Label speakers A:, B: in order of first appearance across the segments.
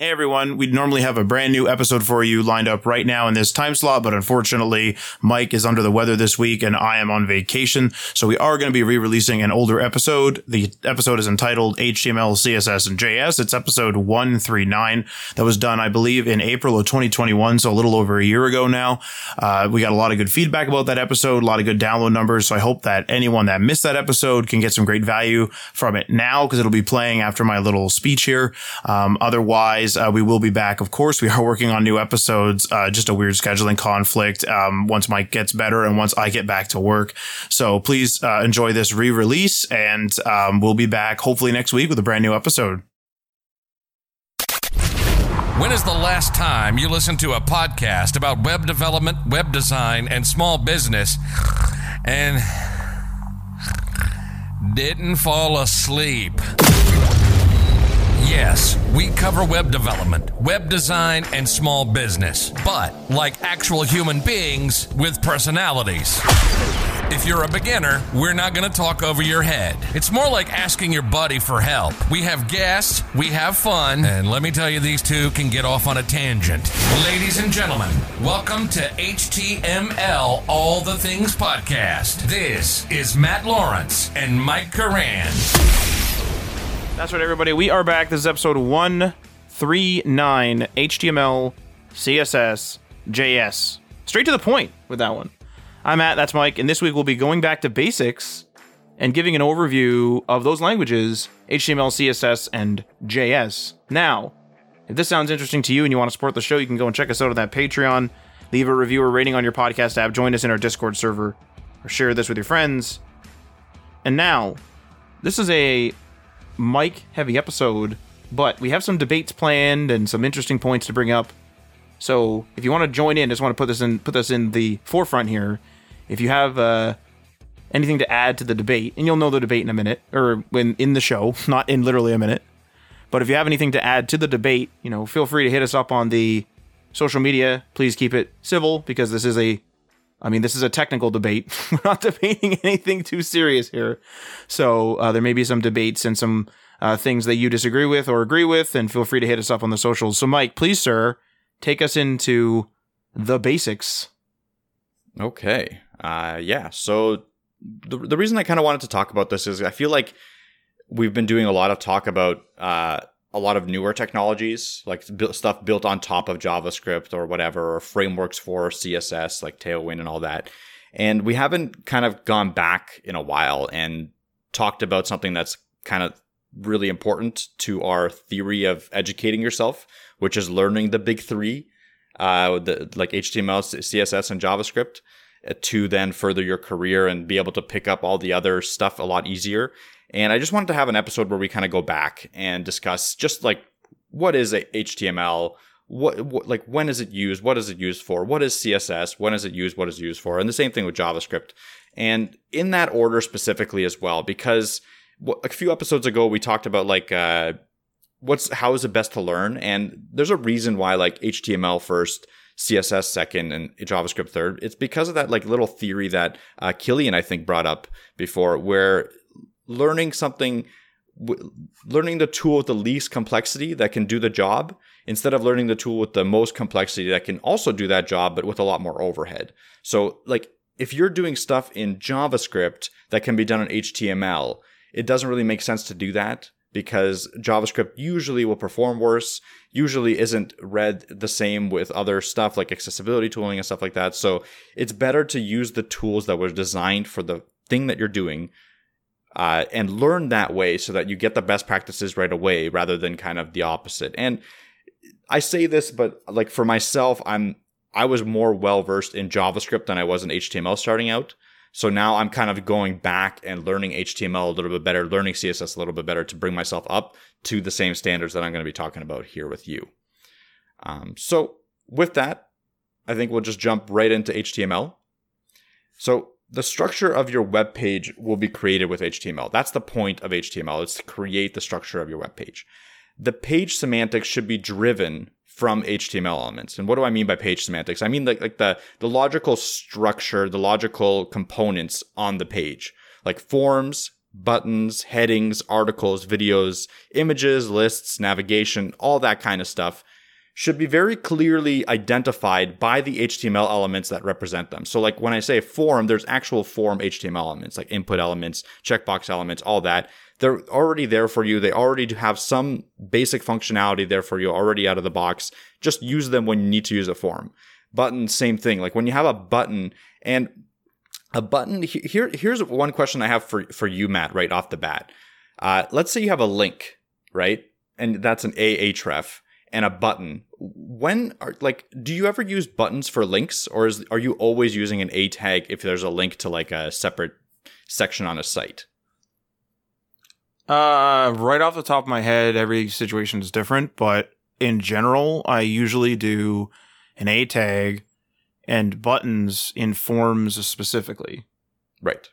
A: Hey everyone, we'd normally have a brand new episode for you lined up right now in this time slot, but unfortunately, Mike is under the weather this week and I am on vacation. So we are going to be re-releasing an older episode. The episode is entitled HTML, CSS, and JS. It's episode 139 that was done, I believe, in April of 2021. So a little over a year ago now. Uh, we got a lot of good feedback about that episode, a lot of good download numbers. So I hope that anyone that missed that episode can get some great value from it now because it'll be playing after my little speech here. Um, otherwise, uh, we will be back. Of course, we are working on new episodes. Uh, just a weird scheduling conflict. Um, once Mike gets better and once I get back to work. So please uh, enjoy this re-release, and um, we'll be back hopefully next week with a brand new episode.
B: When is the last time you listened to a podcast about web development, web design, and small business and didn't fall asleep? Yes, we cover web development, web design, and small business, but like actual human beings with personalities. If you're a beginner, we're not going to talk over your head. It's more like asking your buddy for help. We have guests, we have fun, and let me tell you, these two can get off on a tangent. Ladies and gentlemen, welcome to HTML All the Things Podcast. This is Matt Lawrence and Mike Karan.
A: That's right, everybody. We are back. This is episode 139 HTML, CSS, JS. Straight to the point with that one. I'm Matt, that's Mike, and this week we'll be going back to basics and giving an overview of those languages HTML, CSS, and JS. Now, if this sounds interesting to you and you want to support the show, you can go and check us out on that Patreon. Leave a review or rating on your podcast app, join us in our Discord server, or share this with your friends. And now, this is a Mike heavy episode, but we have some debates planned and some interesting points to bring up. So if you want to join in, just want to put this in put this in the forefront here. If you have uh, anything to add to the debate, and you'll know the debate in a minute, or when in the show, not in literally a minute. But if you have anything to add to the debate, you know, feel free to hit us up on the social media. Please keep it civil because this is a I mean, this is a technical debate. We're not debating anything too serious here. So uh, there may be some debates and some uh, things that you disagree with or agree with, and feel free to hit us up on the socials. So, Mike, please, sir, take us into the basics.
C: Okay. Uh, yeah. So the, the reason I kind of wanted to talk about this is I feel like we've been doing a lot of talk about uh, a lot of newer technologies, like stuff built on top of JavaScript or whatever, or frameworks for CSS like Tailwind and all that. And we haven't kind of gone back in a while and talked about something that's kind of really important to our theory of educating yourself, which is learning the big three, uh, the, like HTML, CSS, and JavaScript, uh, to then further your career and be able to pick up all the other stuff a lot easier. And I just wanted to have an episode where we kind of go back and discuss just like what is HTML, what, what, like when is it used, what is it used for, what is CSS, when is it used, what is it used for, and the same thing with JavaScript. And in that order specifically as well, because a few episodes ago we talked about like uh, what's how is it best to learn, and there's a reason why like HTML first. CSS second and JavaScript third. It's because of that like little theory that uh, Killian I think brought up before, where learning something learning the tool with the least complexity that can do the job instead of learning the tool with the most complexity that can also do that job but with a lot more overhead. So like if you're doing stuff in javascript that can be done in html it doesn't really make sense to do that because javascript usually will perform worse usually isn't read the same with other stuff like accessibility tooling and stuff like that. So it's better to use the tools that were designed for the thing that you're doing uh, and learn that way so that you get the best practices right away rather than kind of the opposite. And I say this, but like for myself, I'm I was more well versed in JavaScript than I was in HTML starting out. So now I'm kind of going back and learning HTML a little bit better, learning CSS a little bit better to bring myself up to the same standards that I'm going to be talking about here with you. Um, so with that, I think we'll just jump right into HTML. So the structure of your web page will be created with HTML. That's the point of HTML. It's to create the structure of your web page. The page semantics should be driven from HTML elements. And what do I mean by page semantics? I mean like, like the, the logical structure, the logical components on the page, like forms, buttons, headings, articles, videos, images, lists, navigation, all that kind of stuff should be very clearly identified by the HTML elements that represent them. So like when I say form, there's actual form HTML elements like input elements, checkbox elements, all that. They're already there for you. They already have some basic functionality there for you already out of the box. Just use them when you need to use a form. Button, same thing. Like when you have a button and a button here, here's one question I have for, for you, Matt, right off the bat. Uh, let's say you have a link, right? And that's an Ahref and a button. When are like do you ever use buttons for links or is are you always using an A tag if there's a link to like a separate section on a site?
A: Uh right off the top of my head every situation is different, but in general I usually do an A tag and buttons in forms specifically.
C: Right.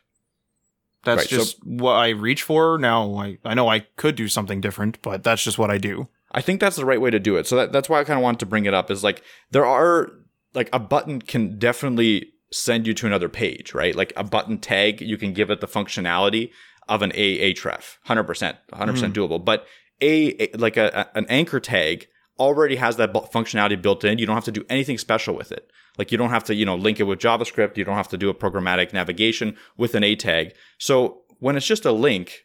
A: That's
C: Right, so-
A: just what I reach for. Now I I know I could do something different, but that's just what I do.
C: I think that's the right way to do it. So that, that's why I kind of wanted to bring it up is like there are like a button can definitely send you to another page, right? Like a button tag, you can give it the functionality of an A href, 100%, 100% doable. But a, a- like a, a- an anchor tag already has that functionality built in. You don't have to do anything special with it. Like you don't have to, you know, link it with JavaScript. You don't have to do a programmatic navigation with an A tag. So when it's just a link,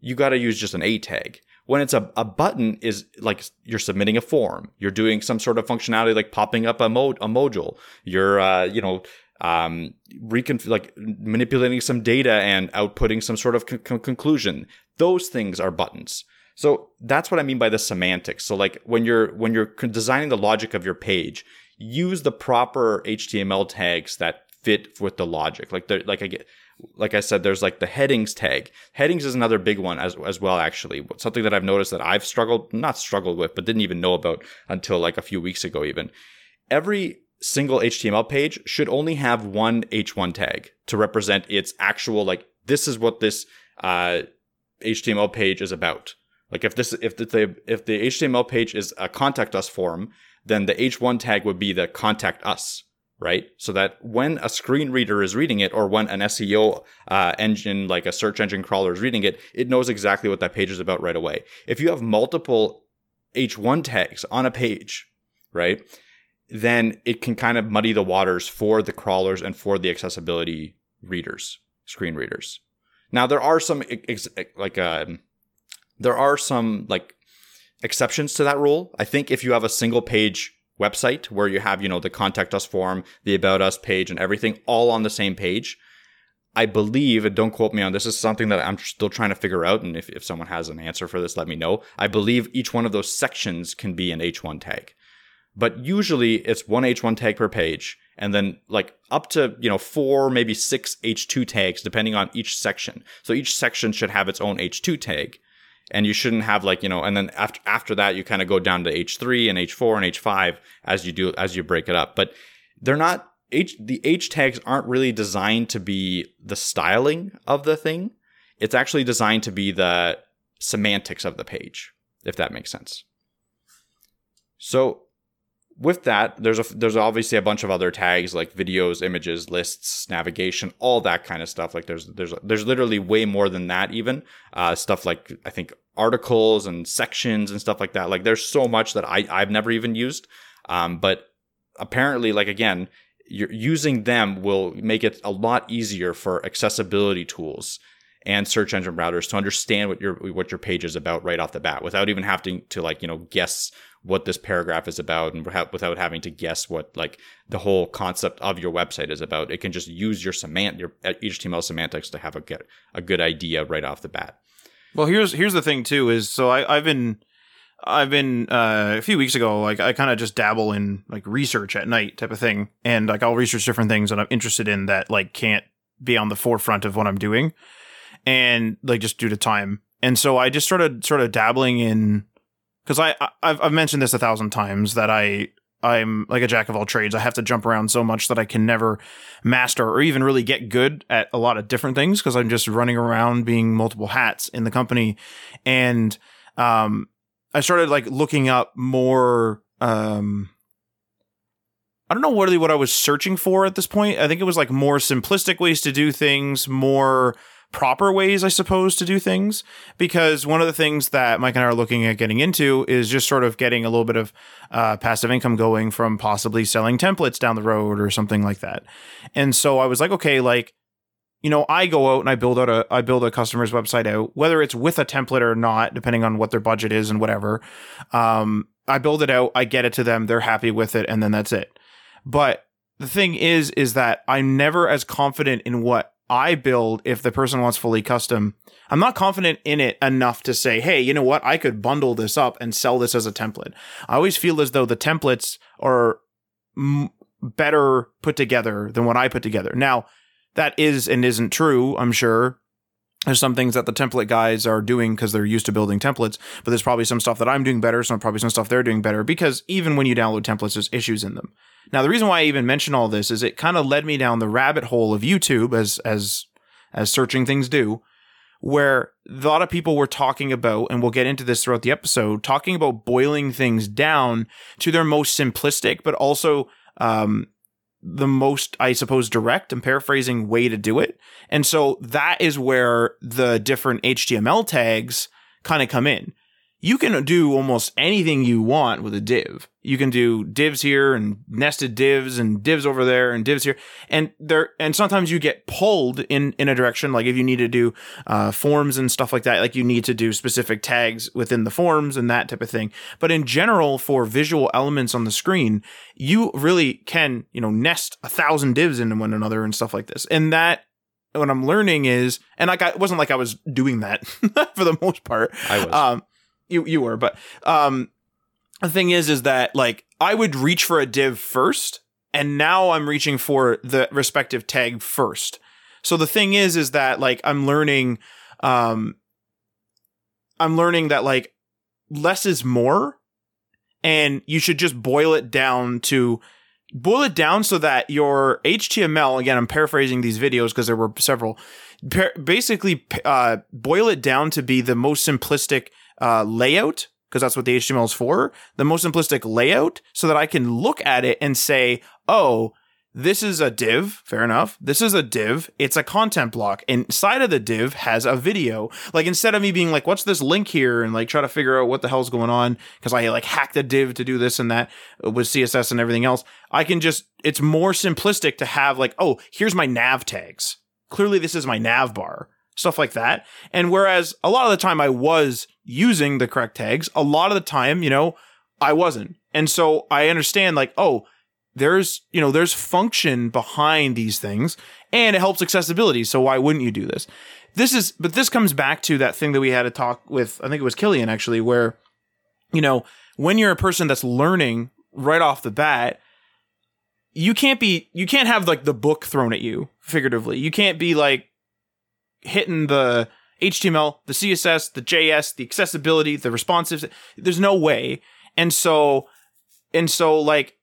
C: you got to use just an A tag. When it's a, a button is like you're submitting a form, you're doing some sort of functionality like popping up a mode, a module, you're, uh, you know, um, recon- like manipulating some data and outputting some sort of con- con- conclusion. Those things are buttons. So that's what I mean by the semantics. So like when you're when you're designing the logic of your page, use the proper HTML tags that fit with the logic. Like there, like I get, like I said, there's like the headings tag. Headings is another big one as as well. Actually, something that I've noticed that I've struggled, not struggled with, but didn't even know about until like a few weeks ago. Even every single HTML page should only have one H1 tag to represent its actual like this is what this uh, HTML page is about. Like if this if the if the HTML page is a contact us form, then the H1 tag would be the contact us, right? So that when a screen reader is reading it or when an SEO uh, engine like a search engine crawler is reading it, it knows exactly what that page is about right away. If you have multiple H1 tags on a page, right? Then it can kind of muddy the waters for the crawlers and for the accessibility readers, screen readers. Now there are some like um, there are some like exceptions to that rule. I think if you have a single page website where you have, you know, the contact us form, the about us page and everything all on the same page, I believe, and don't quote me on this, is something that I'm still trying to figure out. And if, if someone has an answer for this, let me know. I believe each one of those sections can be an H1 tag. But usually it's one H1 tag per page and then like up to, you know, four, maybe six H2 tags depending on each section. So each section should have its own H2 tag and you shouldn't have like you know and then after after that you kind of go down to h3 and h4 and h5 as you do as you break it up. But they're not h the h tags aren't really designed to be the styling of the thing. It's actually designed to be the semantics of the page if that makes sense. So with that there's a there's obviously a bunch of other tags like videos images lists navigation all that kind of stuff. Like there's there's there's literally way more than that even. Uh, stuff like i think articles and sections and stuff like that. Like there's so much that i i've never even used. Um, but apparently like again you're using them will make it a lot easier for accessibility tools and search engine routers to understand what your what your page is about right off the bat without even having to like you know guess what this paragraph is about and without, having to guess what like the whole concept of your website is about. It can just use your semant your html semantics to have a get a good idea right off the bat.
A: Well, here's here's the thing too is so I I've been I've been uh, a few weeks ago like I kind of just dabble in like research at night type of thing. And like I'll research different things that I'm interested in that like can't be on the forefront of what I'm doing and like just due to time. And so I just started sort of dabbling in because I I- I've, I've mentioned this a thousand times that I I'm like a jack of all trades. I have to jump around so much that I can never master or even really get good at a lot of different things because I'm just running around being multiple hats in the company. And um, I started like looking up more. Um, I don't know really what I was searching for at this point. I think it was like more simplistic ways to do things, more proper ways, I suppose, to do things. Because one of the things that Mike and I are looking at getting into is just sort of getting a little bit of uh, passive income going from possibly selling templates down the road or something like that. And so I was like, okay, like, you know, I go out and I build out a I build a customer's website out, whether it's with a template or not, depending on what their budget is and whatever. Um, I build it out, I get it to them, they're happy with it, and then that's it. But the thing is, is that I'm never as confident in what I build if the person wants fully custom. I'm not confident in it enough to say, hey, you know what? I could bundle this up and sell this as a template. I always feel as though the templates are m- better put together than what I put together. Now, that is and isn't true, I'm sure. There's some things that the template guys are doing because they're used to building templates, but there's probably some stuff that I'm doing better, some probably some stuff they're doing better because even when you download templates, there's issues in them. Now, the reason why I even mention all this is it kind of led me down the rabbit hole of YouTube as as as searching things do, where a lot of people were talking about, and we'll get into this throughout the episode, talking about boiling things down to their most simplistic, but also um, the most, I suppose, direct and paraphrasing way to do it. And so that is where the different HTML tags kind of come in. You can do almost anything you want with a div. You can do divs here and nested divs and divs over there and divs here. And there, and sometimes you get pulled in, in a direction. Like if you need to do, uh, forms and stuff like that, like you need to do specific tags within the forms and that type of thing. But in general, for visual elements on the screen, you really can, you know, nest a thousand divs into one another and stuff like this. And that what I'm learning is, and like I it wasn't like I was doing that for the most part.
C: I was.
A: Um, you you were, but um, the thing is, is that like I would reach for a div first, and now I'm reaching for the respective tag first. So the thing is, is that like I'm learning, um, I'm learning that like less is more, and you should just boil it down to boil it down so that your HTML again I'm paraphrasing these videos because there were several basically uh, boil it down to be the most simplistic uh, layout because that's what the HTML is for the most simplistic layout so that I can look at it and say oh this is a div fair enough this is a div it's a content block inside of the div has a video. Like instead of me being like what's this link here? and like try to figure out what the hell's going on because i like hacked a div to do this and that with css and everything else i can just it's more simplistic to have like oh here's my nav tags. Clearly this is my nav bar. Stuff like that. And whereas a lot of the time i was using the correct tags a lot of the time you know i wasn't. And so i understand like oh there's you know there's function behind these things and it helps accessibility so why wouldn't you do this? This is but this comes back to that thing that we had a talk with i think it was killian actually where you know when you're a person that's learning right off the bat you can't be you can't have like the book thrown at you figuratively. You can't be like hitting the html the css the js the accessibility the responsive there's no way and so and so like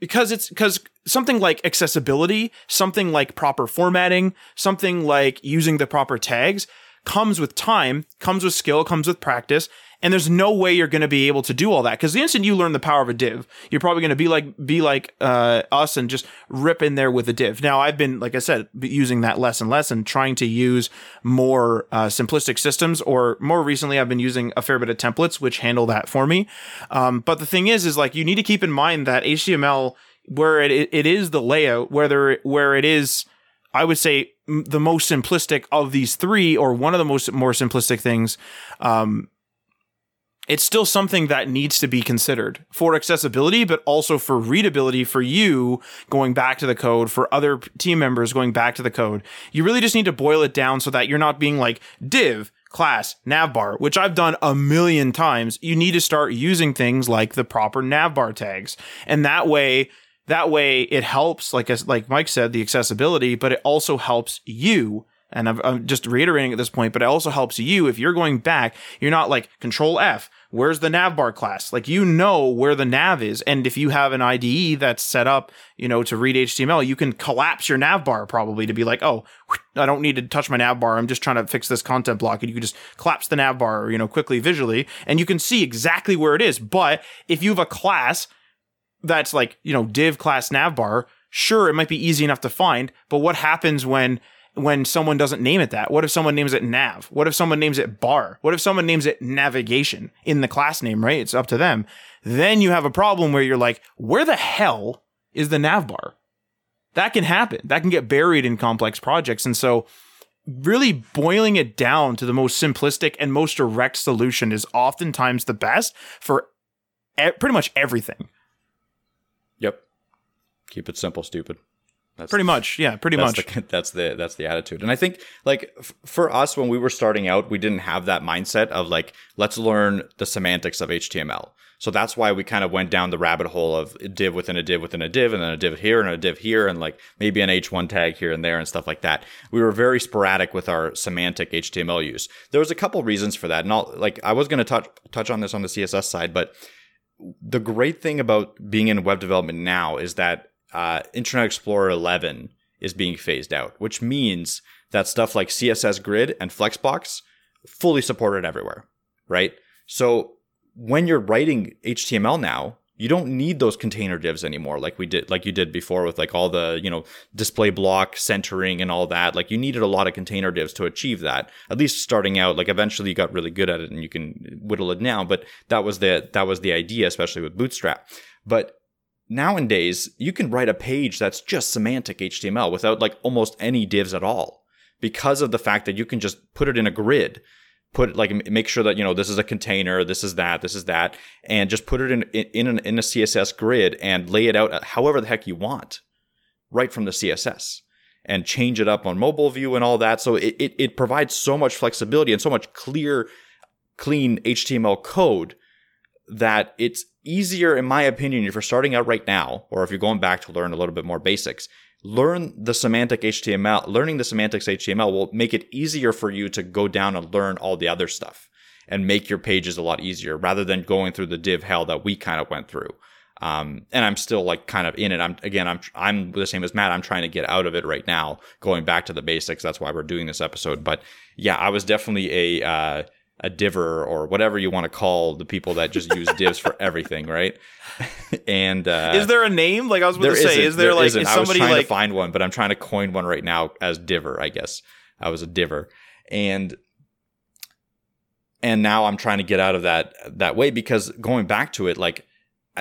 A: because it's because something like accessibility, something like proper formatting, something like using the proper tags comes with time, comes with skill, comes with practice. And there's no way you're going to be able to do all that because the instant you learn the power of a div, you're probably going to be like be like uh, us and just rip in there with a div. Now I've been, like I said, using that less and less and trying to use more uh, simplistic systems. Or more recently, I've been using a fair bit of templates which handle that for me. Um, but the thing is, is like you need to keep in mind that HTML, where it it is the layout, whether where it is, I would say the most simplistic of these three, or one of the most more simplistic things. Um, it's still something that needs to be considered for accessibility, but also for readability for you going back to the code, for other team members going back to the code. You really just need to boil it down so that you're not being like div, class, navbar, which I've done a million times. You need to start using things like the proper navbar tags. And that way, that way it helps, like, like Mike said, the accessibility, but it also helps you and I'm, just reiterating at this point, but it also helps you if you're going back, you're not like control F, where's the nav bar class? Like you know where the nav is. And if you have an IDE that's set up, you know, to read HTML, you can collapse your nav bar probably to be like, oh, I don't need to touch my nav bar. I'm just trying to fix this content block. And you can just collapse the nav bar, you know, quickly visually, and you can see exactly where it is. But if you have a class that's like, you know, div class nav bar, sure, it might be easy enough to find. But what happens when when someone doesn't name it that? What if someone names it nav? What if someone names it bar? What if someone names it navigation in the class name, right? It's up to them. Then you have a problem where you're like, where the hell is the nav bar? That can happen. That can get buried in complex projects. And so really boiling it down to the most simplistic and most direct solution is oftentimes the best for e- pretty much everything.
C: Yep. Keep it simple, stupid.
A: That's pretty much, yeah, pretty
C: that's
A: much.
C: The, that's the that's the attitude, and I think like f- for us when we were starting out, we didn't have that mindset of like let's learn the semantics of HTML. So that's why we kind of went down the rabbit hole of div within a div within a div, and then a div here and a div here, and like maybe an H1 tag here and there and stuff like that. We were very sporadic with our semantic HTML use. There was a couple reasons for that, and I'll, like I was going to touch touch on this on the CSS side, but the great thing about being in web development now is that uh, Internet Explorer 11 is being phased out, which means that stuff like CSS Grid and Flexbox fully supported everywhere, right? So when you're writing HTML now, you don't need those container divs anymore like we did like you did before with like all the you know display block centering and all that. Like you needed a lot of container divs to achieve that at least starting out. Like eventually you got really good at it and you can whittle it down but that was the that was the idea especially with bootstrap. But nowadays you can write a page that's just semantic html without like almost any divs at all because of the fact that you can just put it in a grid put like make sure that you know this is a container this is that this is that and just put it in in an, in a css grid and lay it out uh, however the heck you want right from the css and change it up on mobile view and all that. So it, it, it provides so much flexibility and so much clear clean html code that it's easier in my opinion if you're starting out right now or if you're going back to learn a little bit more basics learn the semantic HTML, learning the semantics HTML will make it easier for you to go down and learn all the other stuff and make your pages a lot easier rather than going through the div hell that we kind of went through. Um, and I'm still like kind of in it. I'm again, I'm I'm the same as Matt. I'm trying to get out of it right now, going back to the basics. That's why we're doing this episode. But yeah, I was definitely a uh, a diver or whatever you want to call the people that just use divs for everything, right? and uh,
A: is there a name? Like I was going to say, is there, there like
C: isn't.
A: is
C: somebody
A: I was
C: trying
A: like
C: to find one, but I'm trying to coin one right now as diver. I guess I was a diver, and and now I'm trying to get out of that that way because going back to it, like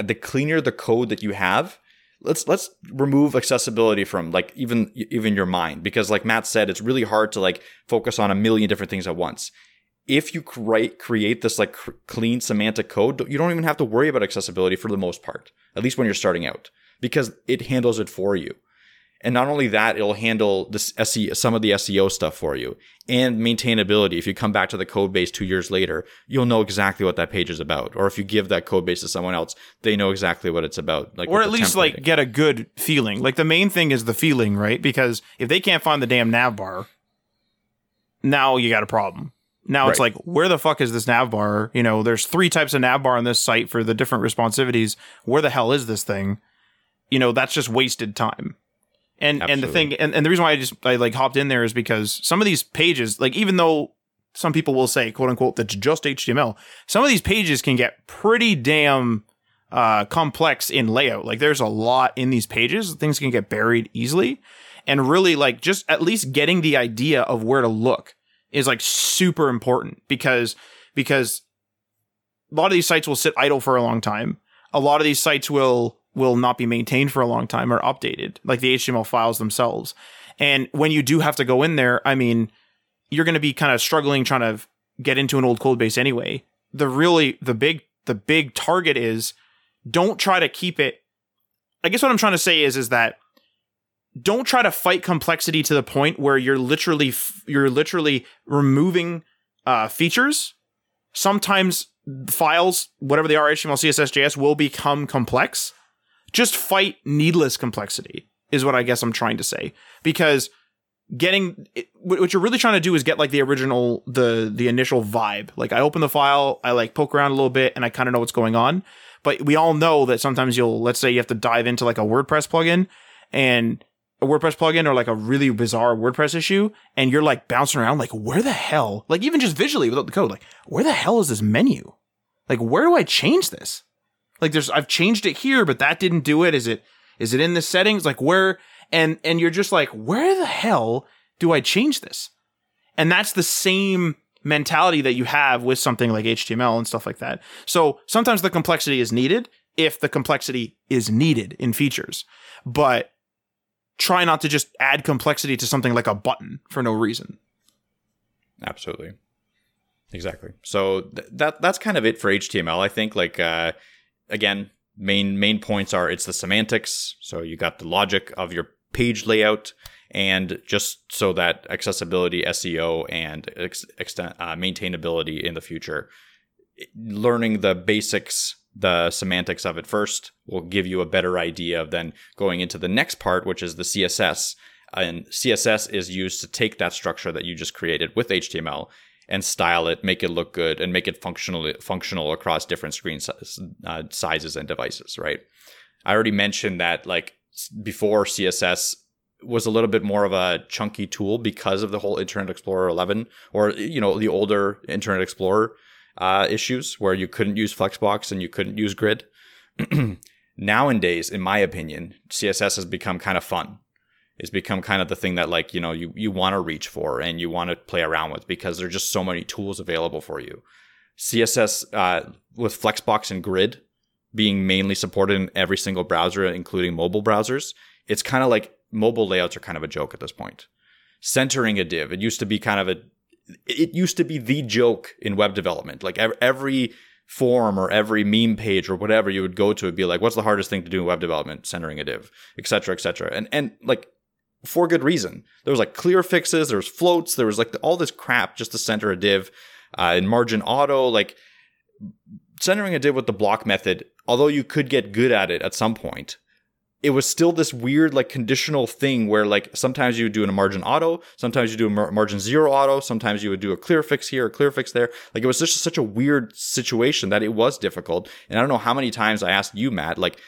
C: the cleaner the code that you have, let's let's remove accessibility from like even even your mind because like Matt said, it's really hard to like focus on a million different things at once if you create create this like clean semantic code, you don't even have to worry about accessibility for the most part, at least when you're starting out, because it handles it for you. And not only that, it'll handle this SE, some of the SEO stuff for you and maintainability. If you come back to the code base two years later, you'll know exactly what that page is about. Or if you give that code base to someone else, they know exactly what it's about. Like,
A: or at least like get a good feeling. Like the main thing is the feeling, right? Because if they can't find the damn nav bar, now you got a problem. Now right. it's like, where the fuck is this nav bar? You know, there's three types of nav bar on this site for the different responsivities. Where the hell is this thing? You know, that's just wasted time. And Absolutely. and the thing and, and the reason why I just I like hopped in there is because some of these pages, like even though some people will say, quote unquote, that's just HTML, some of these pages can get pretty damn uh, complex in layout. Like there's a lot in these pages. Things can get buried easily. And really like just at least getting the idea of where to look is like super important because because a lot of these sites will sit idle for a long time. A lot of these sites will will not be maintained for a long time or updated, like the HTML files themselves. And when you do have to go in there, I mean, you're going to be kind of struggling trying to get into an old code base anyway. The really the big the big target is don't try to keep it. I guess what I'm trying to say is is that don't try to fight complexity to the point where you're literally you're literally removing uh, features. Sometimes files, whatever they are, HTML, CSS, JS, will become complex. Just fight needless complexity is what I guess I'm trying to say because getting what you're really trying to do is get like the original the the initial vibe like i open the file i like poke around a little bit and i kind of know what's going on but we all know that sometimes you'll let's say you have to dive into like a wordpress plugin and a WordPress plugin or like a really bizarre WordPress issue and you're like bouncing around like where the hell like even just visually without the code like where the hell is this menu? Like where do I change this? Like there's I've changed it here but that didn't do it. Is it is it in the settings? Like where and and you're just like where the hell do I change this? And that's the same mentality that you have with something like HTML and stuff like that. So sometimes the complexity is needed if the complexity is needed in features, but try not to just add complexity to something like a button for no reason.
C: Absolutely. Exactly. So th- that that's kind of it for HTML. I think like uh, again, main main points are it's the semantics. So you got the logic of your page layout, and just so that accessibility, SEO, and ex- extent, uh, maintainability in the future. Learning the basics, the semantics of it first, will give you a better idea of then going into the next part, which is the CSS. And CSS is used to take that structure that you just created with HTML and style it, make it look good, and make it functional functional across different screen size, uh, sizes and devices. Right. I already mentioned that like before CSS was a little bit more of a chunky tool because of the whole Internet Explorer 11 or you know the older Internet Explorer uh, issues where you couldn't use Flexbox and you couldn't use Grid. Nowadays, in my opinion, CSS has become kind of fun. It's become kind of the thing that like you know you you want to reach for and you want to play around with because there's just so many tools available for you. Css uh, with flexbox and grid being mainly supported in every single browser including mobile browsers it's kind of like mobile layouts are kind of a joke at this point. Centering a div it used to be kind of a it used to be the joke in web development like every forum or every meme page or whatever you would go to would be like what's the hardest thing to do in web development centering a div et etc etc and and like for good reason. There was like clear fixes, there was floats, there was like all this crap just to center a div uh, in margin auto. Like centering a div with the block method, although you could get good at it at some point, it was still this weird like conditional thing where like sometimes you would do a margin auto, sometimes you do a mar- margin zero auto, sometimes you would do a clear fix here, a clear fix there. Like it was just such a weird situation that it was difficult. And I don't know how many times I asked you, Matt, like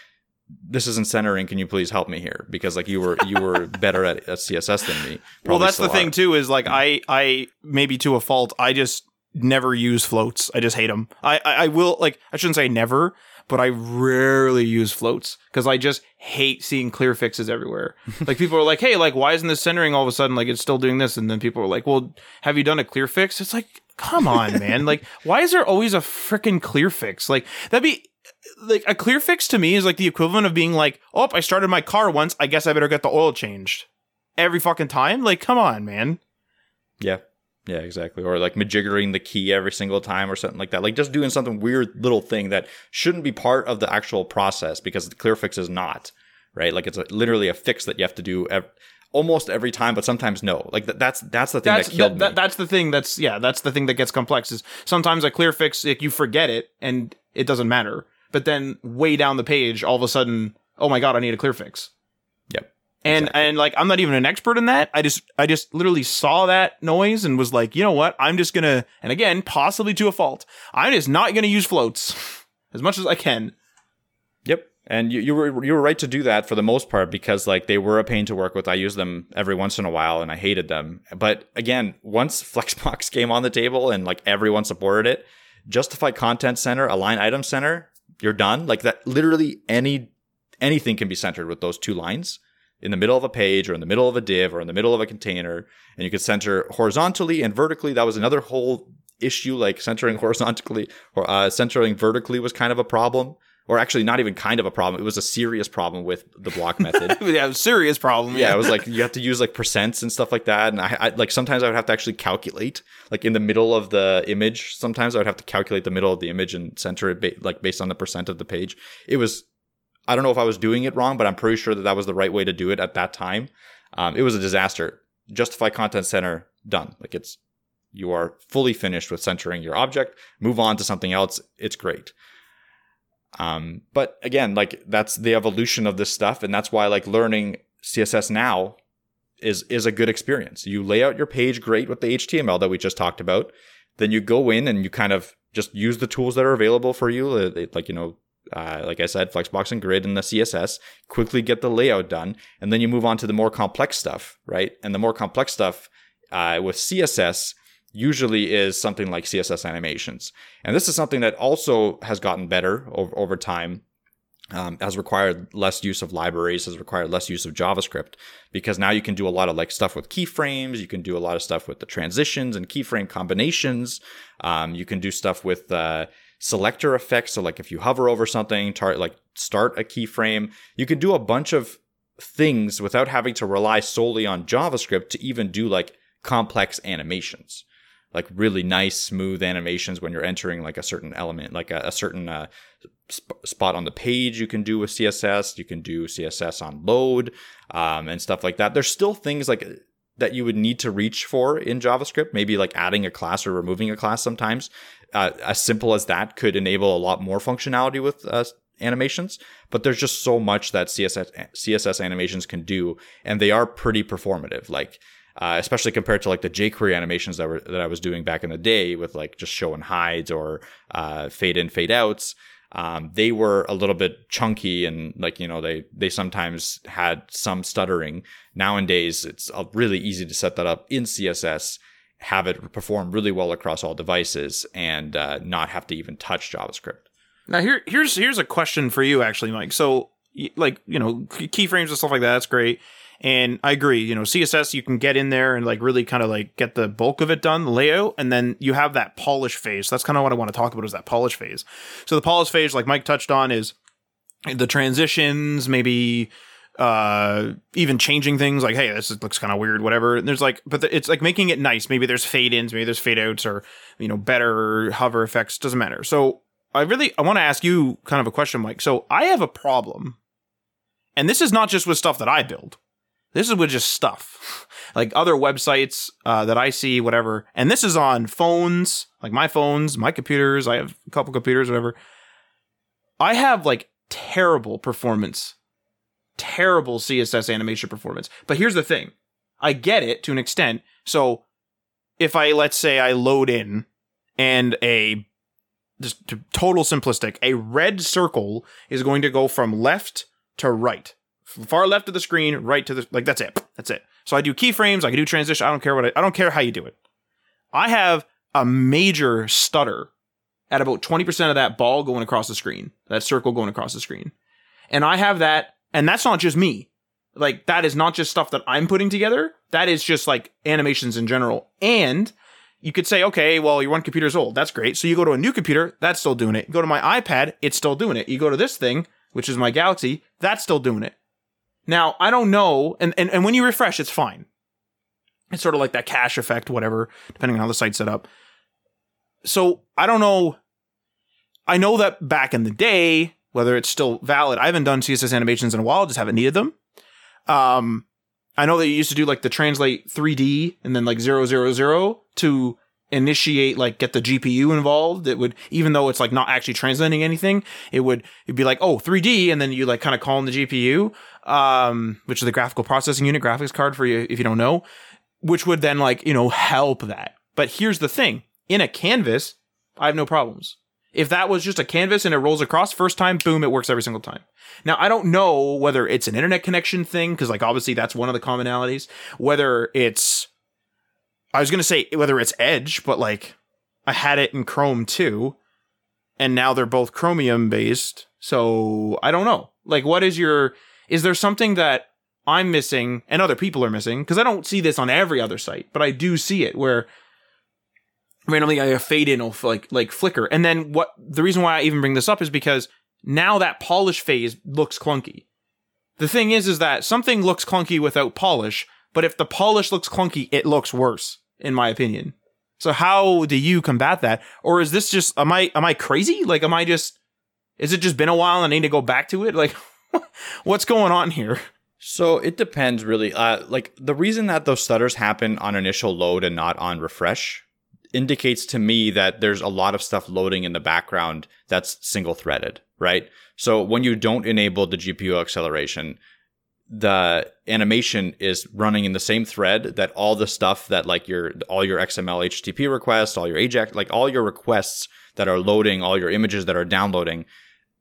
C: this isn't centering. Can you please help me here? Because like you were you were better at, at CSS than me.
A: well, that's the thing too. Is like mm. I I maybe to a fault. I just never use floats. I just hate them. I I, I will like I shouldn't say never, but I rarely use floats because I just hate seeing clear fixes everywhere. like people are like, hey, like why isn't this centering all of a sudden? Like it's still doing this, and then people are like, well, have you done a clear fix? It's like. Come on, man. Like, why is there always a freaking clear fix? Like, that'd be like a clear fix to me is like the equivalent of being like, oh, I started my car once. I guess I better get the oil changed every fucking time. Like, come on, man.
C: Yeah. Yeah, exactly. Or like majiggering the key every single time or something like that. Like just doing something weird little thing that shouldn't be part of the actual process because the clear fix is not, right? Like it's a, literally a fix that you have to do ev- almost every time, but sometimes no. Like th- that's that's the thing that's, that killed that,
A: me. that's the thing that's yeah, that's the thing that gets complex is sometimes a clear fix like you forget it and it doesn't matter but then way down the page, all of a sudden, oh my god, I need a clear fix. And exactly. and like I'm not even an expert in that. I just I just literally saw that noise and was like, you know what? I'm just gonna and again, possibly to a fault, I'm just not gonna use floats as much as I can.
C: Yep. And you, you were you were right to do that for the most part because like they were a pain to work with. I used them every once in a while and I hated them. But again, once Flexbox came on the table and like everyone supported it, Justify Content Center, Align Item Center, you're done. Like that, literally any anything can be centered with those two lines in the middle of a page or in the middle of a div or in the middle of a container, and you could center horizontally and vertically. That was another whole issue. Like centering horizontally or uh, centering vertically was kind of a problem or actually not even kind of a problem. It was a serious problem with the block method.
A: yeah, a serious problem.
C: Yeah. yeah, it was like you have to use like percents and stuff like that. And I, I, like sometimes I would have to actually calculate like in the middle of the image. Sometimes I would have to calculate the middle of the image and center it ba- like based on the percent of the page. It was I don't know if I was doing it wrong, but I'm pretty sure that that was the right way to do it at that time. Um, it was a disaster. Justify Content Center done. Like it's you are fully finished with centering your object. Move on to something else. It's great. Um, but again, like that's the evolution of this stuff, and that's why like learning CSS now is is a good experience. You lay out your page great with the HTML that we just talked about. Then you go in and you kind of just use the tools that are available for you, uh, like you know, uh, like I said, Flexbox and Grid and the CSS. Quickly get the layout done, and then you move on to the more complex stuff, right? And the more complex stuff uh, with CSS, usually is something like CSS animations. And this is something that also has gotten better over, over time. um, has required less use of libraries, has required less use of JavaScript because now you can do a lot of like stuff with keyframes. You can do a lot of stuff with the transitions and keyframe combinations. Um, you can do stuff with uh, selector effects. So like if you hover over something, tar- like start a keyframe, you can do a bunch of things without having to rely solely on JavaScript to even do like complex animations. Like really nice smooth animations when you're entering like a certain element like a, a certain uh, sp- spot on the page you can do with css you can do css on load um, and stuff like that. There's still things like that you would need to reach for in javascript maybe like adding a class or removing a class sometimes uh, as simple as that could enable a lot more functionality with uh, animations but there's just so much that css css animations can do and they are pretty performative like uh, especially compared to like the jQuery animations that were that I was doing back in the day with like just show and hides or uh, fade in fade outs. Um, they were a little bit chunky and like you know they they sometimes had some stuttering. Nowadays, it's really easy to set that up in CSS, have it perform really well across all devices, and uh, not have to even touch JavaScript.
A: Now here here's here's a question for you actually, Mike. So like you know keyframes and stuff like that, that's great and I agree, you know, CSS, you can get in there and like really kind of like get the bulk of it done, the layout, and then you have that polish phase. That's kind of what I want to talk about is that polish phase. So the polish phase, like Mike touched on, is the transitions, maybe uh even changing things like hey this looks kind of weird whatever and there's like but the, it's like making it nice maybe there's fade ins maybe there's fade outs or you know better hover effects doesn't matter so i really i want to ask you kind of a question mike so i have a problem and this is not just with stuff that i build this is with just stuff like other websites uh, that I see, whatever. And this is on phones, like my phones, my computers. I have a couple computers, whatever. I have like terrible performance, terrible CSS animation performance. But here's the thing I get it to an extent. So if I, let's say, I load in and a just total simplistic, a red circle is going to go from left to right far left of the screen, right to the like. That's it. That's it. So I do keyframes. I can do transition. I don't care what I, I don't care how you do it. I have a major stutter at about 20% of that ball going across the screen, that circle going across the screen. And I have that, and that's not just me. Like, that is not just stuff that I'm putting together. That is just like animations in general. And you could say, okay, well, your one computer's old. That's great. So you go to a new computer, that's still doing it. You go to my iPad, it's still doing it. You go to this thing, which is my Galaxy, that's still doing it. Now, I don't know, and, and, and when you refresh, it's fine. It's sort of like that cache effect, whatever, depending on how the site's set up. So I don't know. I know that back in the day, whether it's still valid, I haven't done CSS animations in a while, just haven't needed them. Um, I know that you used to do like the translate 3D and then like 000 to initiate like get the GPU involved. It would even though it's like not actually translating anything, it would it'd be like oh 3D and then you like kind of call in the GPU, um, which is the graphical processing unit graphics card for you if you don't know, which would then like you know help that. But here's the thing: in a canvas, I have no problems. If that was just a canvas and it rolls across first time, boom, it works every single time. Now, I don't know whether it's an internet connection thing, because like obviously that's one of the commonalities, whether it's I was gonna say whether it's Edge, but like I had it in Chrome too, and now they're both Chromium based. So I don't know. Like, what is your? Is there something that I'm missing and other people are missing? Because I don't see this on every other site, but I do see it where randomly I fade in will like like flicker, and then what? The reason why I even bring this up is because now that polish phase looks clunky. The thing is, is that something looks clunky without polish but if the polish looks clunky, it looks worse, in my opinion. So how do you combat that? Or is this just am I am I crazy? Like am I just is it just been a while and I need to go back to it? Like what's going on here?
C: So it depends really. Uh, like the reason that those stutters happen on initial load and not on refresh indicates to me that there's a lot of stuff loading in the background that's single threaded, right? So when you don't enable the GPU acceleration, the animation is running in the same thread that all the stuff that like your all your XML HTTP requests, all your AJAX, like all your requests that are loading, all your images that are downloading,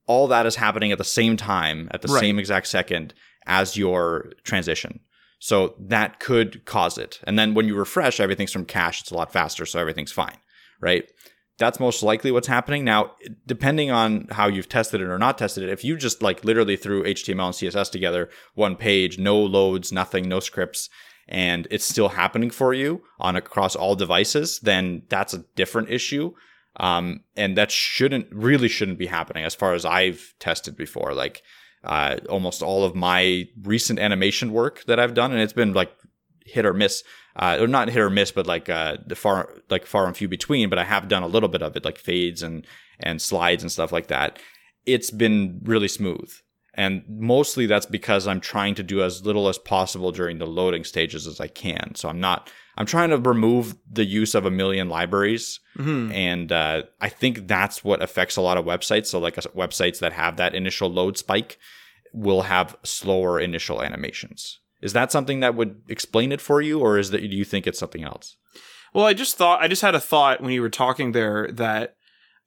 C: all that is happening at the same time, at the right. same exact second as your transition. So that could cause it. And then when you refresh, everything's from cache. It's a lot faster, so everything's fine, right? that's most likely what's happening. Now, depending on how you've tested it or not tested it, if you just like literally threw HTML and CSS together, one page, no loads, nothing, no scripts, and it's still happening for you on across all devices, then that's a different issue. Um, and that shouldn't really shouldn't be happening as far as I've tested before. Like uh, almost all of my recent animation work that I've done, and it's been like hit or miss uh, or not hit or miss, but like uh, the far like far and few between. But I have done a little bit of it, like fades and and slides and stuff like that. It's been really smooth, and mostly that's because I'm trying to do as little as possible during the loading stages as I can. So I'm not. I'm trying to remove the use of a million libraries,
A: Mm-hmm.
C: and uh, I think that's what affects a lot of websites. So like uh, websites that have that initial load spike will have slower initial animations. Is that something that would explain it for you, or is that do you think it's something else?
A: Well, I just thought I just had a thought when you were talking there that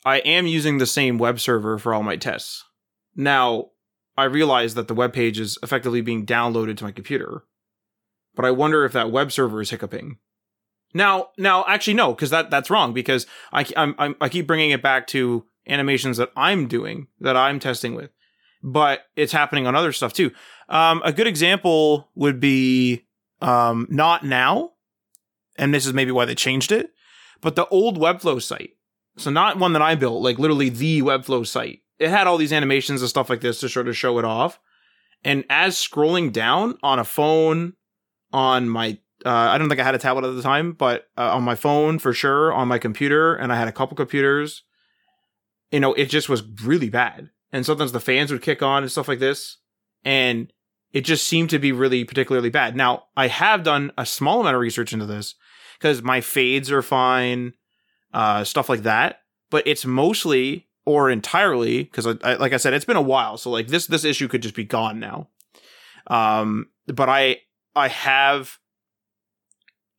A: I am using the same web server for all my tests. Now, I realize that the web page is effectively being downloaded to my computer. But I wonder if that web server is hiccuping. Now, now actually no, because that that's wrong because I I'm, I'm I keep bringing it back to animations that I'm doing that I'm testing with. But it's happening on other stuff too. Um, a good example would be um, not now, and this is maybe why they changed it, but the old Webflow site. So not one that I built, like literally the Webflow site. It had all these animations and stuff like this to sort of show it off. And as scrolling down on a phone, on my, uh, I don't think I had a tablet at the time, but uh, on my phone for sure, on my computer, and I had a couple computers. You know, it just was really bad. And sometimes the fans would kick on and stuff like this. And it just seemed to be really particularly bad. Now, I have done a small amount of research into this because my fades are fine, uh, stuff like that. But it's mostly or entirely because, like I said, it's been a while. So like this this issue could just be gone now. Um, but I I have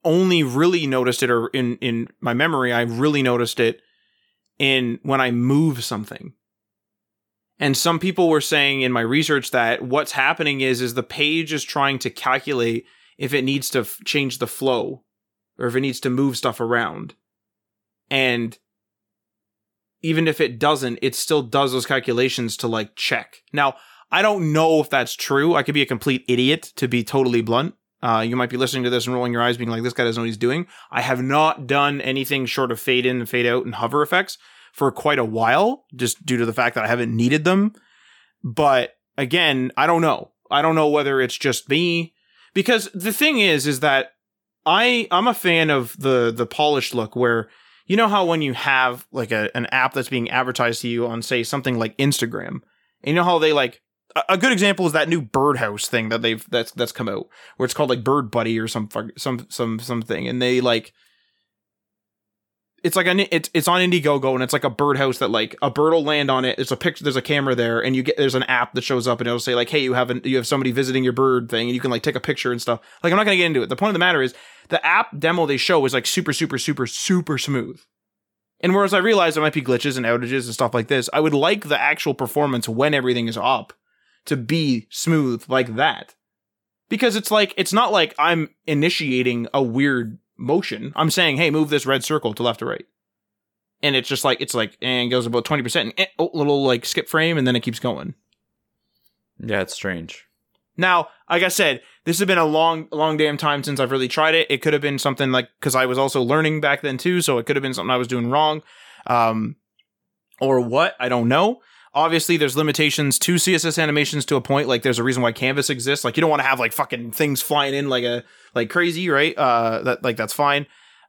A: only really noticed it, or in in my memory, I really noticed it in when I move something. And some people were saying in my research that what's happening is is the page is trying to calculate if it needs to f- change the flow or if it needs to move stuff around. And even if it doesn't, it still does those calculations to like check. Now, I don't know if that's true. I could be a complete idiot to be totally blunt. Uh, you might be listening to this and rolling your eyes, being like, this guy doesn't know what he's doing. I have not done anything short of fade in and fade out and hover effects for quite a while, just due to the fact that I haven't needed them. But again, I don't know. I don't know whether it's just me. Because the thing is, is that I I'm a fan of the the polished look where you know how when you have like a, an app that's being advertised to you on say something like Instagram, and you know how they like a, good example is that new birdhouse thing that they've that's that's come out where it's called like Bird Buddy or some some some something, and they like it's like an it's it's on Indiegogo and it's like a birdhouse that like a bird will land on it. It's a picture. There's a camera there, and you get there's an app that shows up and it'll say like, hey, you have an, you have somebody visiting your bird thing, and you can like take a picture and stuff. Like I'm not gonna get into it. The point of the matter is the app demo they show is like super super super super smooth. And whereas I realize there might be glitches and outages and stuff like this, I would like the actual performance when everything is up to be smooth like that. Because it's like it's not like I'm initiating a weird motion. I'm saying, hey, move this red circle to left or right. And it's just like it's like and goes about 20% and eh, oh, little like skip frame and then it keeps going.
C: Yeah, it's strange.
A: Now, like I said, this has been a long, long damn time since I've really tried it. It could have been something like because I was also learning back then too, so it could have been something I was doing wrong, um, or what I don't know. Obviously, there's limitations to CSS animations to a point. Like, there's a reason why Canvas exists. Like, you don't want to have like fucking things flying in like a like crazy, right? Uh, that like that's fine.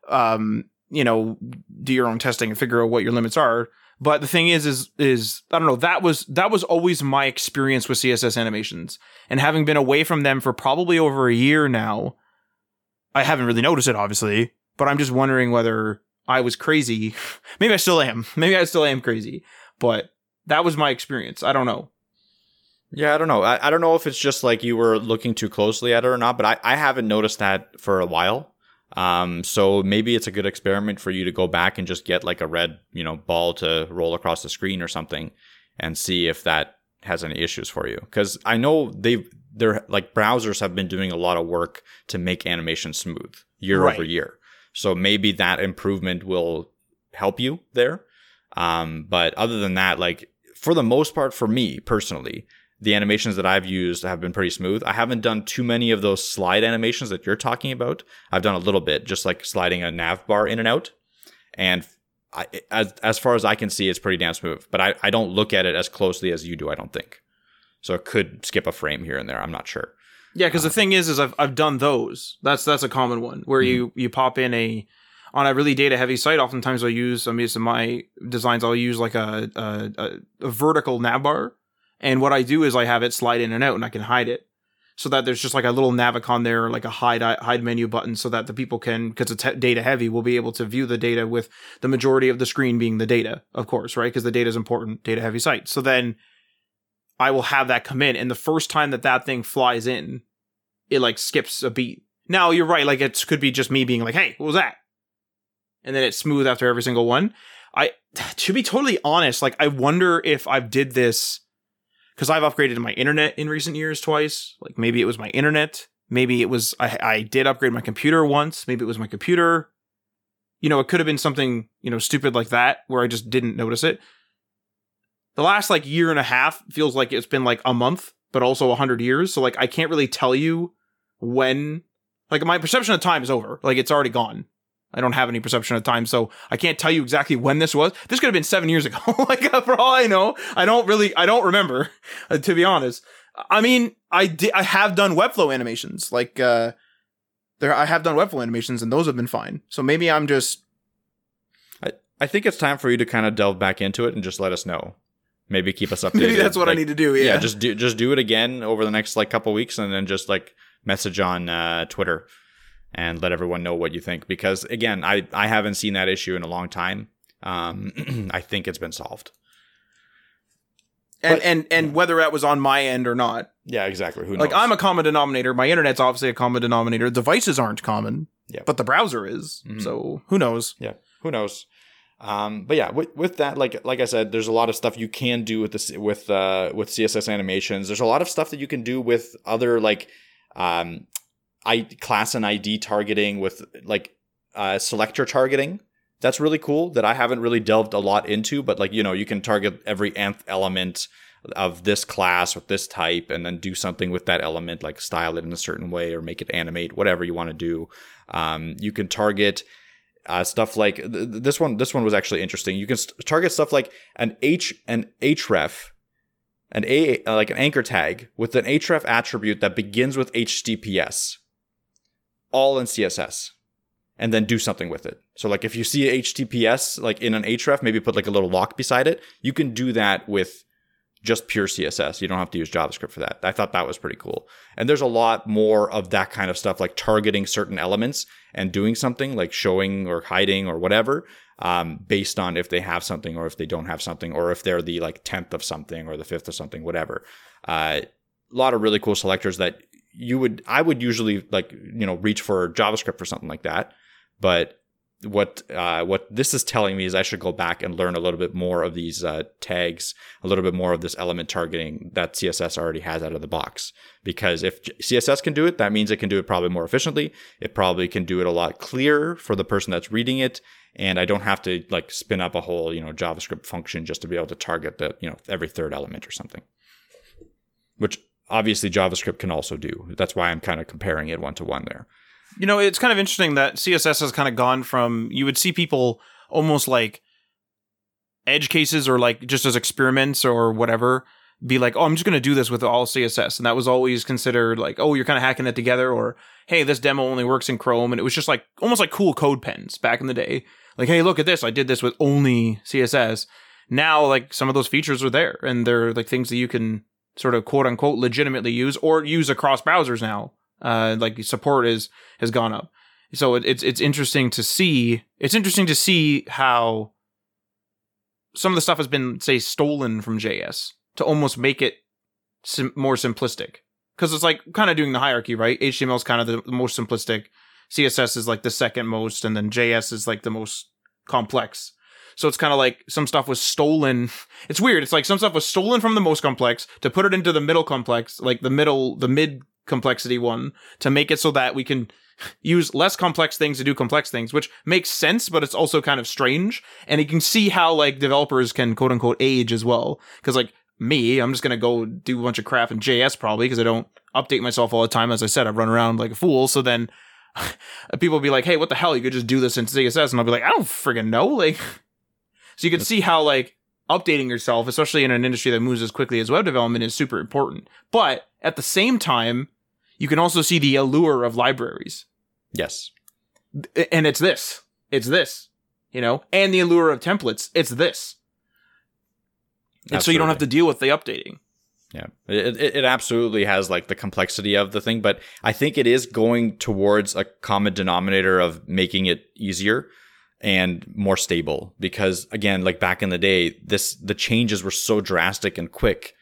A: Um, you know, do your own testing and figure out what your limits are. But the thing is, is is I don't know. That was that was always my experience with CSS animations, and having been away from them for probably over a year now, I haven't really noticed it, obviously. But I'm just wondering whether I was crazy. Maybe I still am. Maybe I still am crazy. But that was my experience. I don't know.
C: Yeah, I don't know. I, I don't know if it's just like you were looking too closely at it or not, but I, I haven't noticed that for a while. Um, so maybe it's a good experiment for you to go back and just get like a red, you know, ball to roll across the screen or something and see if that has any issues for you. Cause I know they've, they're like browsers have been doing a lot of work to make animation smooth year
A: Right.
C: over year. So maybe that improvement will help you there. Um, but other than that, like for the most part, for me personally, the animations that I've used have been pretty smooth. I haven't done too many of those slide animations that you're talking about. I've done a little bit, just like sliding a nav bar in and out. And I, as as far as I can see, it's pretty damn smooth. But I, I don't look at it as closely as you do. I don't think. So it could skip a frame here and there. I'm not sure.
A: Yeah, because the um, thing is, is I've I've done those. That's that's a common one where mm-hmm. you you pop in a on a really data heavy site. Oftentimes I'll use. I mean, some of my designs I'll use like a a, a vertical navbar, and what I do is I have it slide in and out, and I can hide it so that there's just like a little navicon there, like a hide hide menu button, so that the people can, because it's data heavy, will be able to view the data with the majority of the screen being the data, of course, right? Because the data is important, data heavy site. So then I will have that come in, and the first time that that thing flies in, it like skips a beat. Now you're right, like it could be just me being like, "Hey, what was that?" And then it's smooth after every single one. I to be totally honest, like I wonder if I've did this because I've upgraded my internet in recent years twice. Like maybe it was my internet, maybe it was I, I did upgrade my computer once, maybe it was my computer. You know, it could have been something you know stupid like that where I just didn't notice it. The last like year and a half feels like it's been like a month, but also a hundred years. So like I can't really tell you when. Like my perception of time is over. Like it's already gone. I don't have any perception of time, so I can't tell you exactly when this was. This could have been seven years ago. like for all I know, I don't really, I don't remember, uh, to be honest. I mean, I did, I have done Webflow animations, like uh, there, I have done Webflow animations, and those have been fine. So maybe I'm just,
C: I, I think it's time for you to kind of delve back into it and just let us know. Maybe keep us updated.
A: maybe that's what I need to do. Yeah,
C: yeah. just do just do it again over the next like couple weeks and then just like message on uh, twitter and let everyone know what you think because again i i haven't seen that issue in a long time um i think it's been solved
A: and
C: but-
A: and and whether that was on my end or not,
C: yeah exactly who knows
A: like I'm a common denominator. My internet's obviously a common denominator. Devices aren't common,
C: Yeah.
A: but the browser is.
C: Mhm.
A: So who knows?
C: yeah who knows um but yeah with, with that like like i said there's a lot of stuff you can do with this with uh with css animations there's a lot of stuff that you can do with other like um i class and id targeting with like uh selector targeting that's really cool that i haven't really delved a lot into but like you know you can target every nth element of this class with this type and then do something with that element like style it in a certain way or make it animate whatever you want to do um, you can target uh, stuff like th- th- this one. This one was actually interesting. You can st- target stuff like an H an href, an a like an anchor tag with an href attribute that begins with HTTPS, all in CSS, and then do something with it. So like if you see HTTPS like in an href, maybe put like a little lock beside it. You can do that with just pure CSS. You don't have to use JavaScript for that. I thought that was pretty cool. And there's a lot more of that kind of stuff, like targeting certain elements and doing something, like showing or hiding or whatever, um, based on if they have something or if they don't have something, or if they're the like tenth of something or the fifth of something, whatever. Uh, a lot of really cool selectors that you would, I would usually like, you know, reach for JavaScript for something like that, but what uh, what this is telling me is I should go back and learn a little bit more of these uh, tags, a little bit more of this element targeting that CSS already has out of the box. Because if CSS can do it, that means it can do it probably more efficiently. It probably can do it a lot clearer for the person that's reading it, and I don't have to like spin up a whole you know JavaScript function just to be able to target the you know every third element or something. Which obviously JavaScript can also do. That's why I'm kind of comparing it one to one there.
A: You know, it's kind of interesting that CSS has kind of gone from you would see people almost like edge cases or like just as experiments or whatever be like, oh, I'm just going to do this with all CSS. And that was always considered like, oh, you're kind of hacking it together or hey, this demo only works in Chrome. And it was just like almost like cool code pens back in the day. Like, hey, look at this. I did this with only CSS. Now, like some of those features are there and they're like things that you can sort of quote unquote legitimately use or use across browsers now. Uh, like support is has gone up. So it, it's it's interesting to see. It's interesting to see how some of the stuff has been say stolen from JS to almost make it sim- more simplistic. Because it's like kind of doing the hierarchy, right? HTML is kind of the, the most simplistic. CSS is like the second most, and then JS is like the most complex. So it's kind of like some stuff was stolen. It's weird. It's like some stuff was stolen from the most complex to put it into the middle complex, like the middle, the mid complexity one to make it so that we can use less complex things to do complex things, which makes sense, but it's also kind of strange. And you can see how like developers can quote unquote age as well. Cause like me, I'm just to go do a bunch of crap in JS probably because I don't update myself all the time. As I said, I run around like a fool. So then people will be like, Hey, what the hell? You could just do this in CSS. And I'll be like, I don't friggin' know. Like, so you can see how like updating yourself, especially in an industry that moves as quickly as web development is super important. But at the same time, you can also see the allure of libraries.
C: Yes.
A: And it's this. It's this. You know, and the allure of templates. It's this. And so you don't have to deal with the updating.
C: Yeah, it, it, it absolutely has like the complexity of the thing, but I think it is going towards a common denominator of making it easier and more stable because again like back in the day this the changes were so drastic and quick.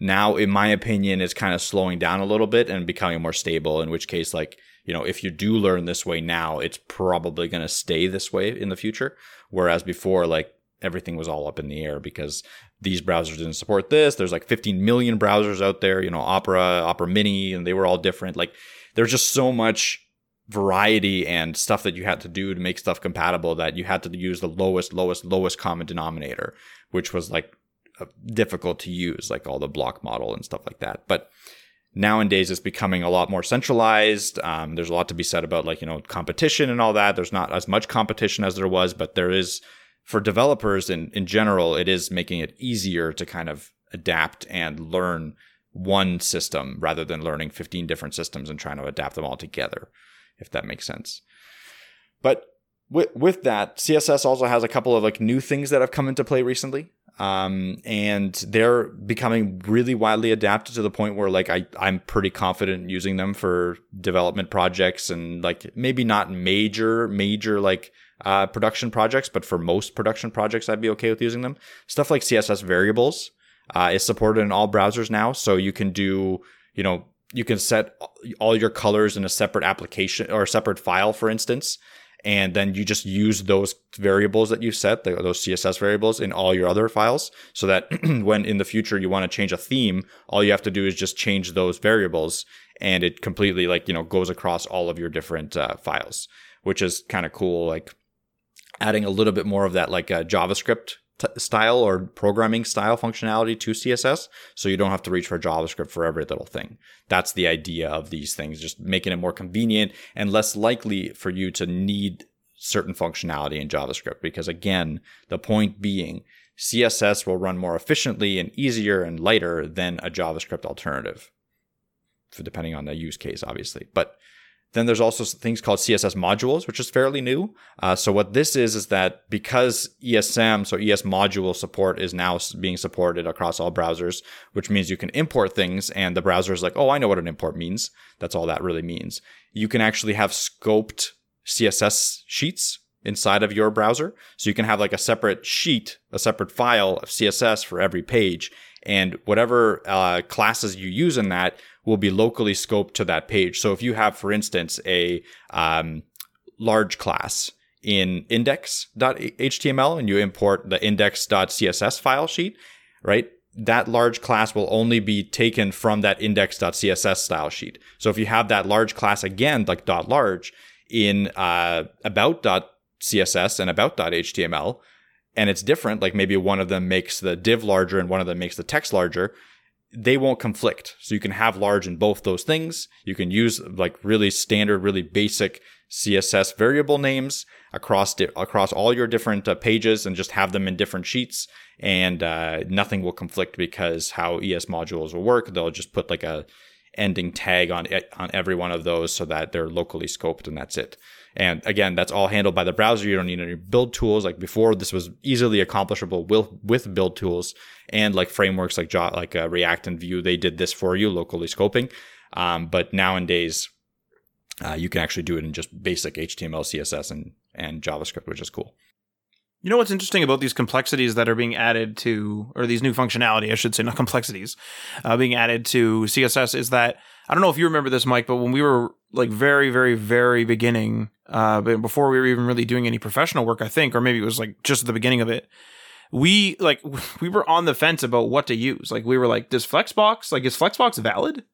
C: Now in my opinion it's kind of slowing down a little bit and becoming more stable in which case like you know if you do learn this way now it's probably going to stay this way in the future. Whereas before like everything was all up in the air because these browsers didn't support this. There's like 15 million browsers out there you know opera opera mini and they were all different. Like there's just so much variety and stuff that you had to do to make stuff compatible that you had to use the lowest, lowest, lowest common denominator, which was like difficult to use, like all the block model and stuff like that. But nowadays it's becoming a lot more centralized. Um, there's a lot to be said about like, you know, competition and all that. There's not as much competition as there was, but there is for developers in, in general, it is making it easier to kind of adapt and learn one system rather than learning 15 different systems and trying to adapt them all together if that makes sense. But with, with that, CSS also has a couple of like new things that have come into play recently. Um, and they're becoming really widely adapted to the point where like I, I'm pretty confident using them for development projects and like maybe not major, major like uh, production projects, but for most production projects, I'd be okay with using them. Stuff like CSS variables uh, is supported in all browsers now. So you can do, you know, you can set all your colors in a separate application or a separate file, for instance, and then you just use those variables that you set, those CSS variables, in all your other files, so that when in the future you want to change a theme, all you have to do is just change those variables, and it completely like you know goes across all of your different uh, files, which is kind of cool. Like adding a little bit more of that like uh, JavaScript t- style or programming style functionality to CSS. So you don't have to reach for JavaScript for every little thing. That's the idea of these things, just making it more convenient and less likely for you to need certain functionality in JavaScript. Because again, the point being, CSS will run more efficiently and easier and lighter than a JavaScript alternative, depending on the use case, obviously. But then there's also things called CSS modules, which is fairly new. Uh, so what this is is that because ESM, so ES module support is now being supported across all browsers, which means you can import things, and the browser is like, oh, I know what an import means. That's all that really means. You can actually have scoped CSS sheets inside of your browser. So you can have like a separate sheet, a separate file of CSS for every page. And whatever uh, classes you use in that will be locally scoped to that page. So if you have, for instance, a um, large class in index.html and you import the index.css file sheet, right? That large class will only be taken from that index.css style sheet. So if you have that large class again, like large in uh, about.css and about.html, and it's different, like maybe one of them makes the div larger and one of them makes the text larger, they won't conflict. So you can have large in both those things. You can use like really standard, really basic CSS variable names across di- across all your different uh, pages and just have them in different sheets, and uh, nothing will conflict because how ES modules will work. They'll just put like a ending tag on it, on every one of those so that they're locally scoped and that's it. And again, that's all handled by the browser. You don't need any build tools. Like before, this was easily accomplishable with, with build tools and like frameworks like like uh, React and Vue. They did this for you, locally scoping. Um, but nowadays, uh, you can actually do it in just basic HTML, CSS, and and JavaScript, which is cool.
A: You know what's interesting about these complexities that are being added to, or these new functionality, I should say, not complexities, uh, being added to CSS is that I don't know if you remember this, Mike, but when we were like very, very, very beginning, uh, before we were even really doing any professional work, I think, or maybe it was like just at the beginning of it, we like we were on the fence about what to use. Like we were like, does Flexbox like is Flexbox valid?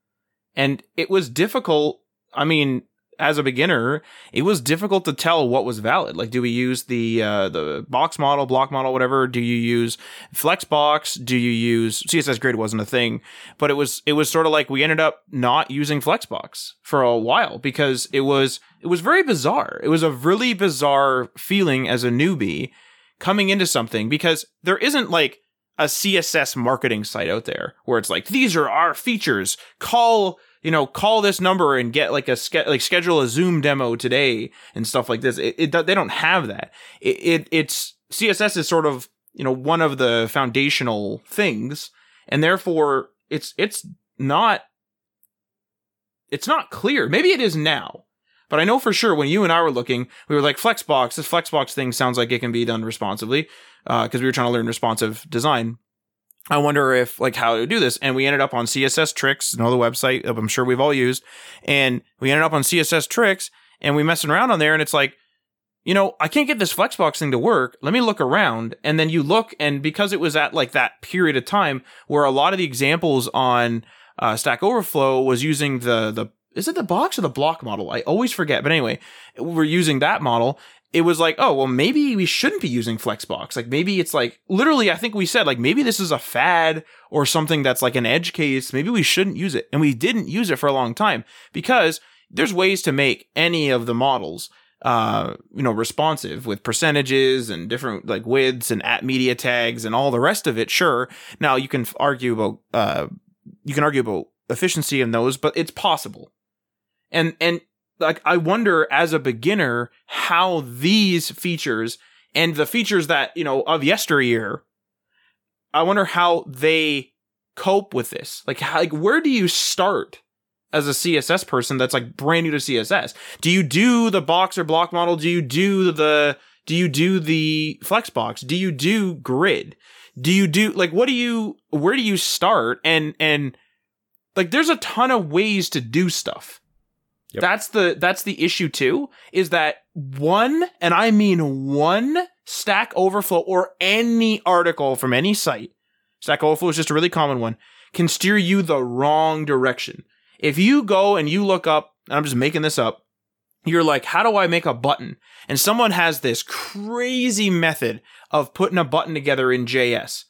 A: And it was difficult. I mean, as a beginner, it was difficult to tell what was valid. Like, do we use the uh, the box model, block model, whatever? Do you use Flexbox? Do you use CSS Grid? Wasn't a thing, but it was it was sort of like we ended up not using Flexbox for a while because it was it was very bizarre. It was a really bizarre feeling as a newbie coming into something because there isn't like a CSS marketing site out there where it's like these are our features. Call you know, call this number and get like a ske- like schedule a Zoom demo today and stuff like this. It, it they don't have that. It, it it's CSS is sort of you know one of the foundational things, and therefore it's it's not it's not clear. Maybe it is now. But I know for sure when you and I were looking, we were like Flexbox. This Flexbox thing sounds like it can be done responsively because uh, we were trying to learn responsive design. I wonder if like how to do this. And we ended up on CSS Tricks, the website I'm sure we've all used. And we ended up on CSS Tricks and we messing around on there and it's like, you know, I can't get this Flexbox thing to work. Let me look around. And then you look and because it was at like that period of time where a lot of the examples on uh, Stack Overflow was using the, the, is it the box or the block model? I always forget. But anyway, we're using that model it was like, oh, well, maybe we shouldn't be using Flexbox. Like maybe it's like literally, I think we said like maybe this is a fad or something that's like an edge case. Maybe we shouldn't use it. And we didn't use it for a long time because there's ways to make any of the models uh, you know, responsive with percentages and different like widths and at media tags and all the rest of it. Sure. Now you can argue about, uh, you can argue about efficiency in those, but it's possible. And, and like I wonder as a beginner how these features and the features that, you know, of yesteryear, I wonder how they cope with this. Like how, like where do you start as a CSS person that's like brand new to CSS? Do you do the box or block model? Do you do the do you do the flexbox? Do you do grid? Do you do like what do you where do you start? And and like there's a ton of ways to do stuff. Yep. That's the that's the issue too is that one and I mean one Stack Overflow or any article from any site Stack Overflow is just a really common one can steer you the wrong direction. If you go and you look up I'm just making this up you're like how do I make a button and someone has this crazy method of putting a button together in JS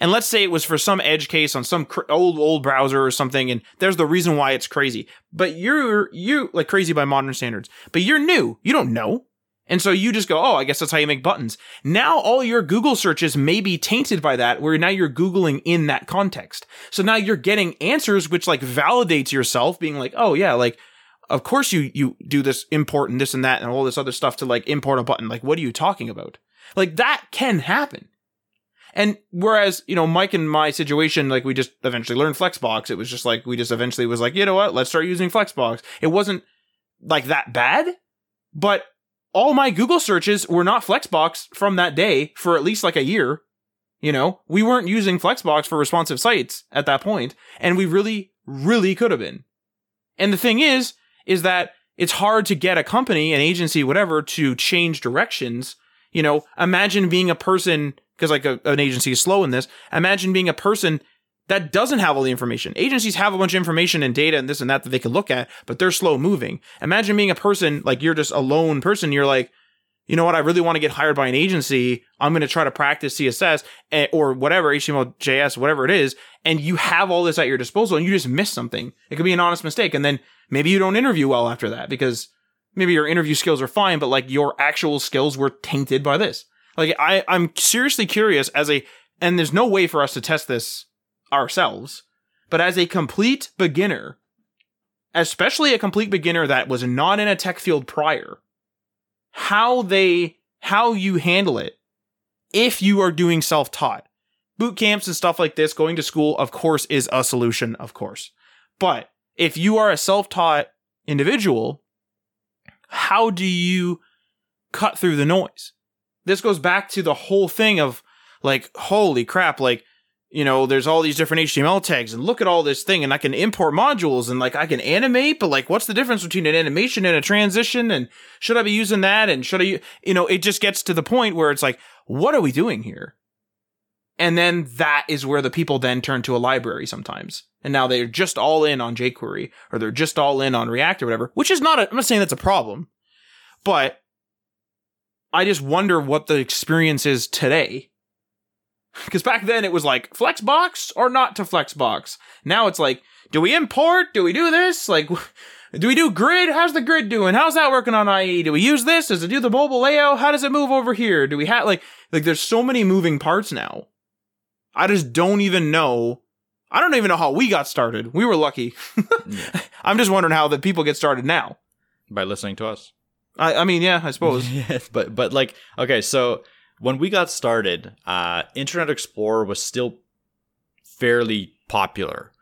A: and let's say it was for some edge case on some cr- old old browser or something and there's the reason why it's crazy. But you're you like crazy by modern standards. But you're new. You don't know. And so you just go oh i guess that's how you make buttons. Now all your google searches may be tainted by that where now you're googling in that context. So now you're getting answers which like validates yourself being like oh yeah like of course you you do this import and this and that and all this other stuff to like import a button. Like what are you talking about? Like that can happen and whereas, you know, Mike and my situation, like we just eventually learned Flexbox. It was just like, we just eventually was like, you know what? Let's start using Flexbox. It wasn't like that bad, but all my Google searches were not Flexbox from that day for at least like a year. You know, we weren't using Flexbox for responsive sites at that point, and we really, really could have been. And the thing is, is that it's hard to get a company, an agency, whatever, to change directions. You know, imagine being a person because like a, an agency is slow in this. Imagine being a person that doesn't have all the information. Agencies have a bunch of information and data and this and that that they can look at, but they're slow moving. Imagine being a person like you're just a lone person. You're like, you know what? I really want to get hired by an agency. I'm going to try to practice CSS eh, or whatever, HTML, JS, whatever it is. And you have all this at your disposal and you just miss something. It could be an honest mistake. And then maybe you don't interview well after that because maybe your interview skills are fine, but like your actual skills were tainted by this. Like I, I'm seriously curious as a, and there's no way for us to test this ourselves, but as a complete beginner, especially a complete beginner that was not in a tech field prior, how they, how you handle it if you are doing self taught. Boot camps and stuff like this, going to school, of course, is a solution, of course. But if you are a self taught individual, how do you cut through the noise? This goes back to the whole thing of like, holy crap, like, you know, there's all these different HTML tags and look at all this thing and I can import modules and like I can animate, but like what's the difference between an animation and a transition and should I be using that and should I, you know, it just gets to the point where it's like, what are we doing here? And then that is where the people then turn to a library sometimes. And now they're just all in on jQuery or they're just all in on React or whatever, which is not, a, I'm not saying that's a problem, but I just wonder what the experience is today. Because back then it was like Flexbox or not to Flexbox. Now it's like, do we import? Do we do this? Like, do we do grid? How's the grid doing? How's that working on IE? Do we use this? Does it do the mobile layout? How does it move over here? Do we have like, like there's so many moving parts now. I just don't even know. I don't even know how we got started. We were lucky. I'm just wondering how the people get started now.
C: By listening to us.
A: I, I mean, yeah, I suppose.
C: yes, but but like okay, so when we got started, uh, Internet Explorer was still fairly popular,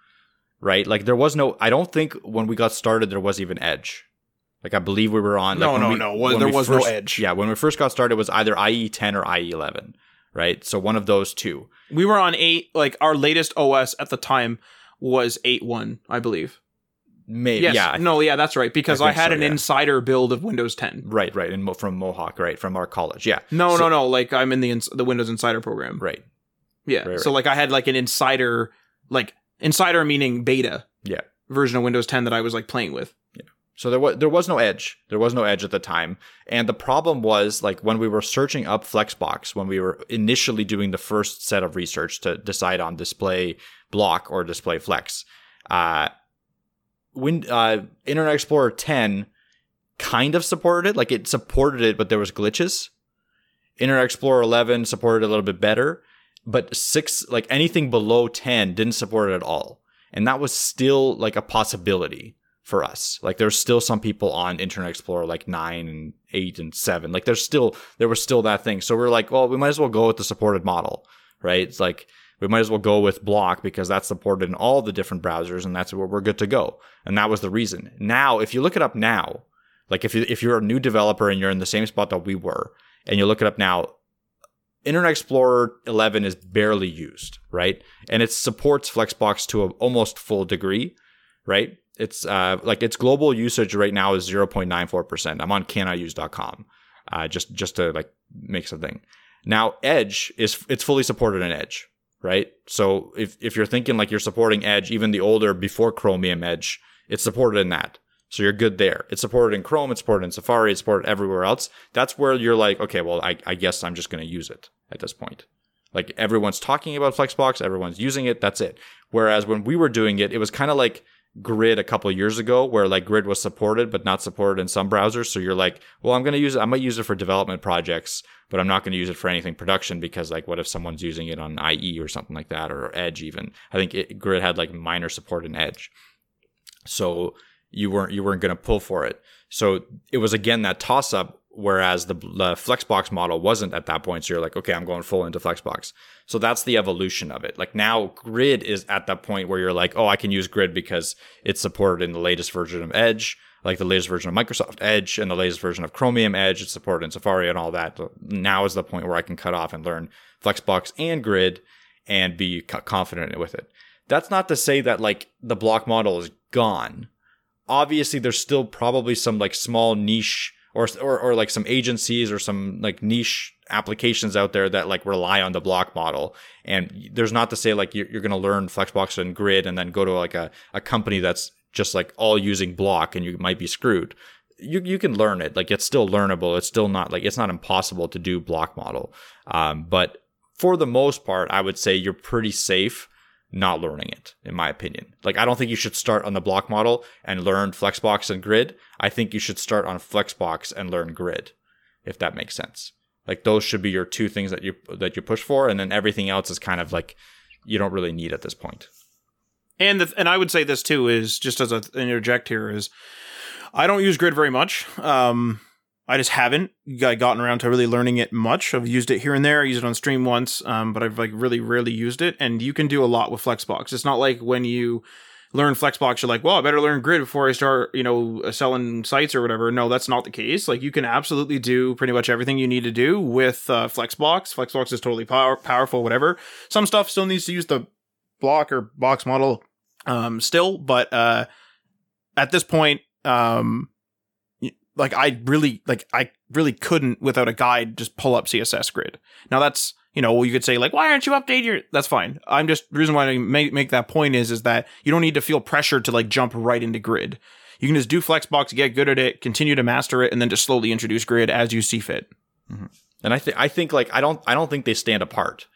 C: right? Like there was no. I don't think when we got started there was even Edge. Like I believe we were on.
A: No,
C: like, when
A: no,
C: we-
A: no,
C: when
A: there was no Edge.
C: Yeah, when we first got started, it was either IE 10 or IE 11, right? So one of those two.
A: We were on eight. Like our latest OS at the time was eight one, I believe.
C: Maybe.
A: Yes.
C: Yeah.
A: no, yeah, that's right. Because
C: I
A: I, had
C: so,
A: an
C: yeah.
A: insider build of Windows 10.
C: Right. Right. And Mo- from Mohawk, right? From our college. Yeah.
A: No,
C: So-
A: no, no. Like I'm in the ins- the Windows Insider program.
C: Right.
A: Yeah.
C: Right,
A: So like I had like an insider, like insider meaning beta
C: Yeah.
A: version of Windows 10 that I was like playing with. Yeah.
C: So there was there was no edge. There was no edge at the time. And the problem was like when we were searching up Flexbox, when we were initially doing the first set of research to decide on display block or display flex, uh when uh Internet Explorer 10 kind of supported it, like it supported it, but there was glitches. Internet Explorer 11 supported it a little bit better, but 6 like anything below 10 didn't support it at all. And that was still like a possibility for us. Like there's still some people on Internet Explorer like 9 and 8 and 7. Like there's still there was still that thing. So we're like, well, we might as well go with the supported model, right? It's like we might as well go with block because that's supported in all the different browsers and that's where we're good to go. And that was the reason. Now, if you look it up now, like if you if you're a new developer and you're in the same spot that we were and you look it up now, Internet Explorer 11 is barely used, right? And it supports Flexbox to an almost full degree, right? It's uh, like its global usage right now is 0.94%. I'm on caniuse.com uh, just just to like make something. Now Edge is it's fully supported in Edge, right? So if if you're thinking like you're supporting Edge, even the older before Chromium Edge, it's supported in that. So you're good there. It's supported in Chrome, it's supported in Safari, it's supported everywhere else. That's where you're like, okay, well, I, I guess I'm just going to use it at this point. Like everyone's talking about Flexbox, everyone's using it, that's it. Whereas when we were doing it, it was kind of like Grid a couple years ago, where like Grid was supported but not supported in some browsers. So you're like, well, I'm going to use it. I might use it for development projects, but I'm not going to use it for anything production because like, what if someone's using it on IE or something like that, or Edge even? I think it, Grid had like minor support in Edge, so you weren't you weren't going to pull for it. So it was again that toss up. Whereas the, the Flexbox model wasn't at that point, so you're like, okay, I'm going full into Flexbox. So that's the evolution of it. Like now, Grid is at that point where you're like, oh, I can use Grid because it's supported in the latest version of Edge, like the latest version of Microsoft Edge and the latest version of Chromium Edge. It's supported in Safari and all that. Now is the point where I can cut off and learn Flexbox and Grid and be confident with it. That's not to say that like the block model is gone. Obviously, there's still probably some like small niche or, or or like some agencies or some like niche applications out there that like rely on the block model. And there's not to say like you're, you're going to learn Flexbox and Grid and then go to like a, a company that's just like all using block and you might be screwed. You, you can learn it. Like it's still learnable. It's still not like it's not impossible to do block model. Um, but for the most part, I would say you're pretty safe not learning it, in my opinion. Like, I don't think you should start on the block model and learn Flexbox and Grid. I think you should start on Flexbox and learn Grid, if that makes sense. Like, those should be your two things that you that you push for, and then everything else is kind of like you don't really need at this point.
A: And the, and I would say this too is just as an interject here is I don't use Grid very much. Um, I just haven't gotten around to really learning it much. I've used it here and there. I used it on stream once, um, but I've like really rarely used it. And you can do a lot with Flexbox. It's not like when you learn Flexbox, you're like, well, I better learn Grid before I start, you know, uh, selling sites or whatever. No, that's not the case. Like you can absolutely do pretty much everything you need to do with uh, Flexbox. Flexbox is totally power- powerful, whatever. Some stuff still needs to use the block or box model um still but uh at this point um like i really like i really couldn't without a guide just pull up css grid now that's you know, you could say like, why aren't you updating your? That's fine. I'm just reason why I make make that point is is that you don't need to feel pressure to like jump right into grid. You can just do Flexbox, get good at it, continue to master it, and then just slowly introduce grid as you see fit. Mm-hmm.
C: And I think I think like I don't I don't think they stand apart.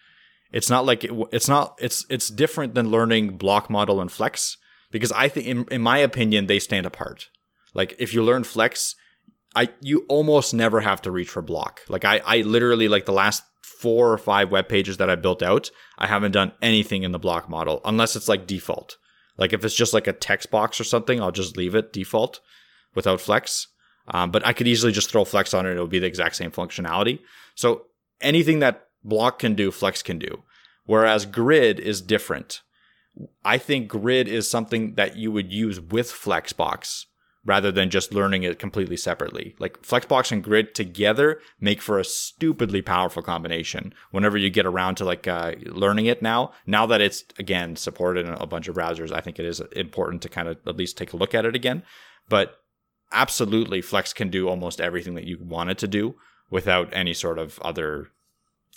C: It's not like it, it's not it's it's different than learning block model and flex because I think in, in my opinion they stand apart. Like if you learn flex, I you almost never have to reach for block. Like I I literally like the last four or five web pages that I built out, I haven't done anything in the block model unless it's like default. Like if it's just like a text box or something, I'll just leave it default without flex. Um, but I could easily just throw flex on it; it would be the exact same functionality. So anything that block can do, flex can do. Whereas grid is different. I think grid is something that you would use with Flexbox rather than just learning it completely separately. Like Flexbox and grid together make for a stupidly powerful combination. Whenever you get around to like uh, learning it now, now that it's again supported in a bunch of browsers, I think it is important to kind of at least take a look at it again. But absolutely, Flex can do almost everything that you want it to do without any sort of other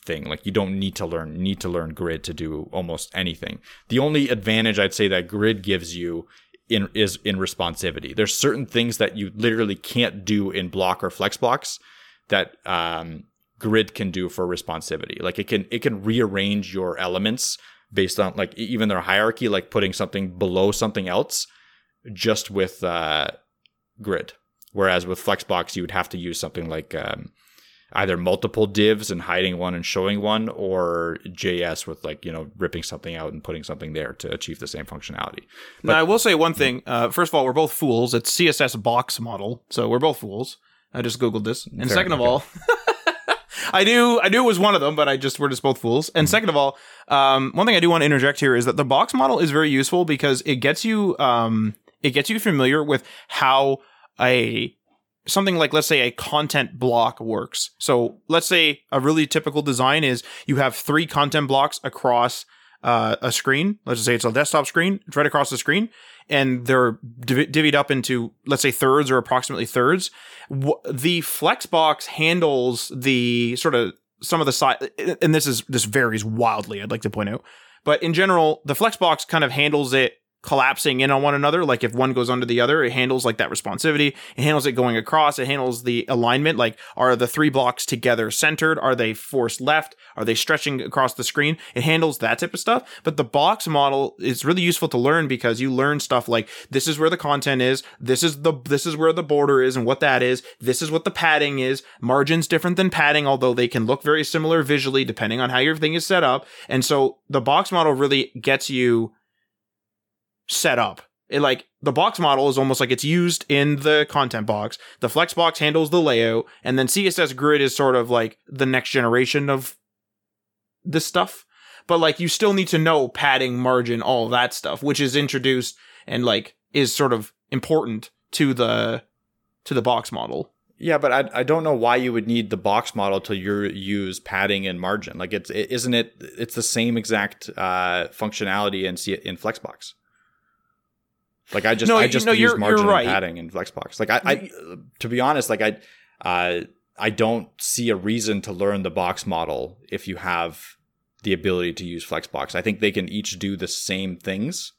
C: thing. Like you don't need to learn need to learn grid to do almost anything. The only advantage I'd say that grid gives you in is in responsivity. There's certain things that you literally can't do in block or flexbox that um, grid can do for responsivity. Like it can it can rearrange your elements based on like even their hierarchy, like putting something below something else, just with uh, grid. Whereas with flexbox, you would have to use something like um, either multiple divs and hiding one and showing one, or JS with like you know ripping something out and putting something there to achieve the same functionality.
A: now, I will say one thing. Uh, first of all, we're both fools. It's CSS box model, so we're both fools. I just googled this, and
C: Fair,
A: second of
C: okay.
A: all, I knew I knew it was one of them, but I just we're just both fools. And second of all, um, one thing I do want to interject here is that the box model is very useful because it gets you um, it gets you familiar with how a something like let's say a content block works. So let's say a really typical design is you have three content blocks across uh, a screen. Let's just say it's a desktop screen. It's right across the screen, and they're div- divvied up into let's say thirds or approximately thirds. W- the Flexbox handles the sort of some of the side, and this is this varies wildly. I'd like to point out, but in general, the Flexbox kind of handles it collapsing in on one another. Like if one goes under the other, it handles like that responsivity. It handles it going across. It handles the alignment. Like are the three blocks together centered? Are they forced left? Are they stretching across the screen? It handles that type of stuff. But the box model is really useful to learn because you learn stuff like this is where the content is. This is the this is where the border is and what that is. This is what the padding is. Margins different than padding, although they can look very similar visually depending on how your thing is set up. And so the box model really gets you set up. It like the box model is almost like it's used in the content box. The flex box handles the layout, and then CSS grid is sort of like the next generation of this stuff. But like you still need to know padding, margin, all that stuff, which is introduced and like is sort of important to the to the box model.
C: Yeah, but I, I don't know why you would need the box model to your use padding and margin. Like it's it, isn't it? It's the same exact uh, functionality in in Flexbox. Like I just
A: No,
C: I just
A: no,
C: use
A: you're-
C: margin
A: you're right.
C: and padding in Flexbox. Like I, I to be honest, like I uh, I don't see a reason to learn the box model if you have the ability to use Flexbox. I think they can each do the same things,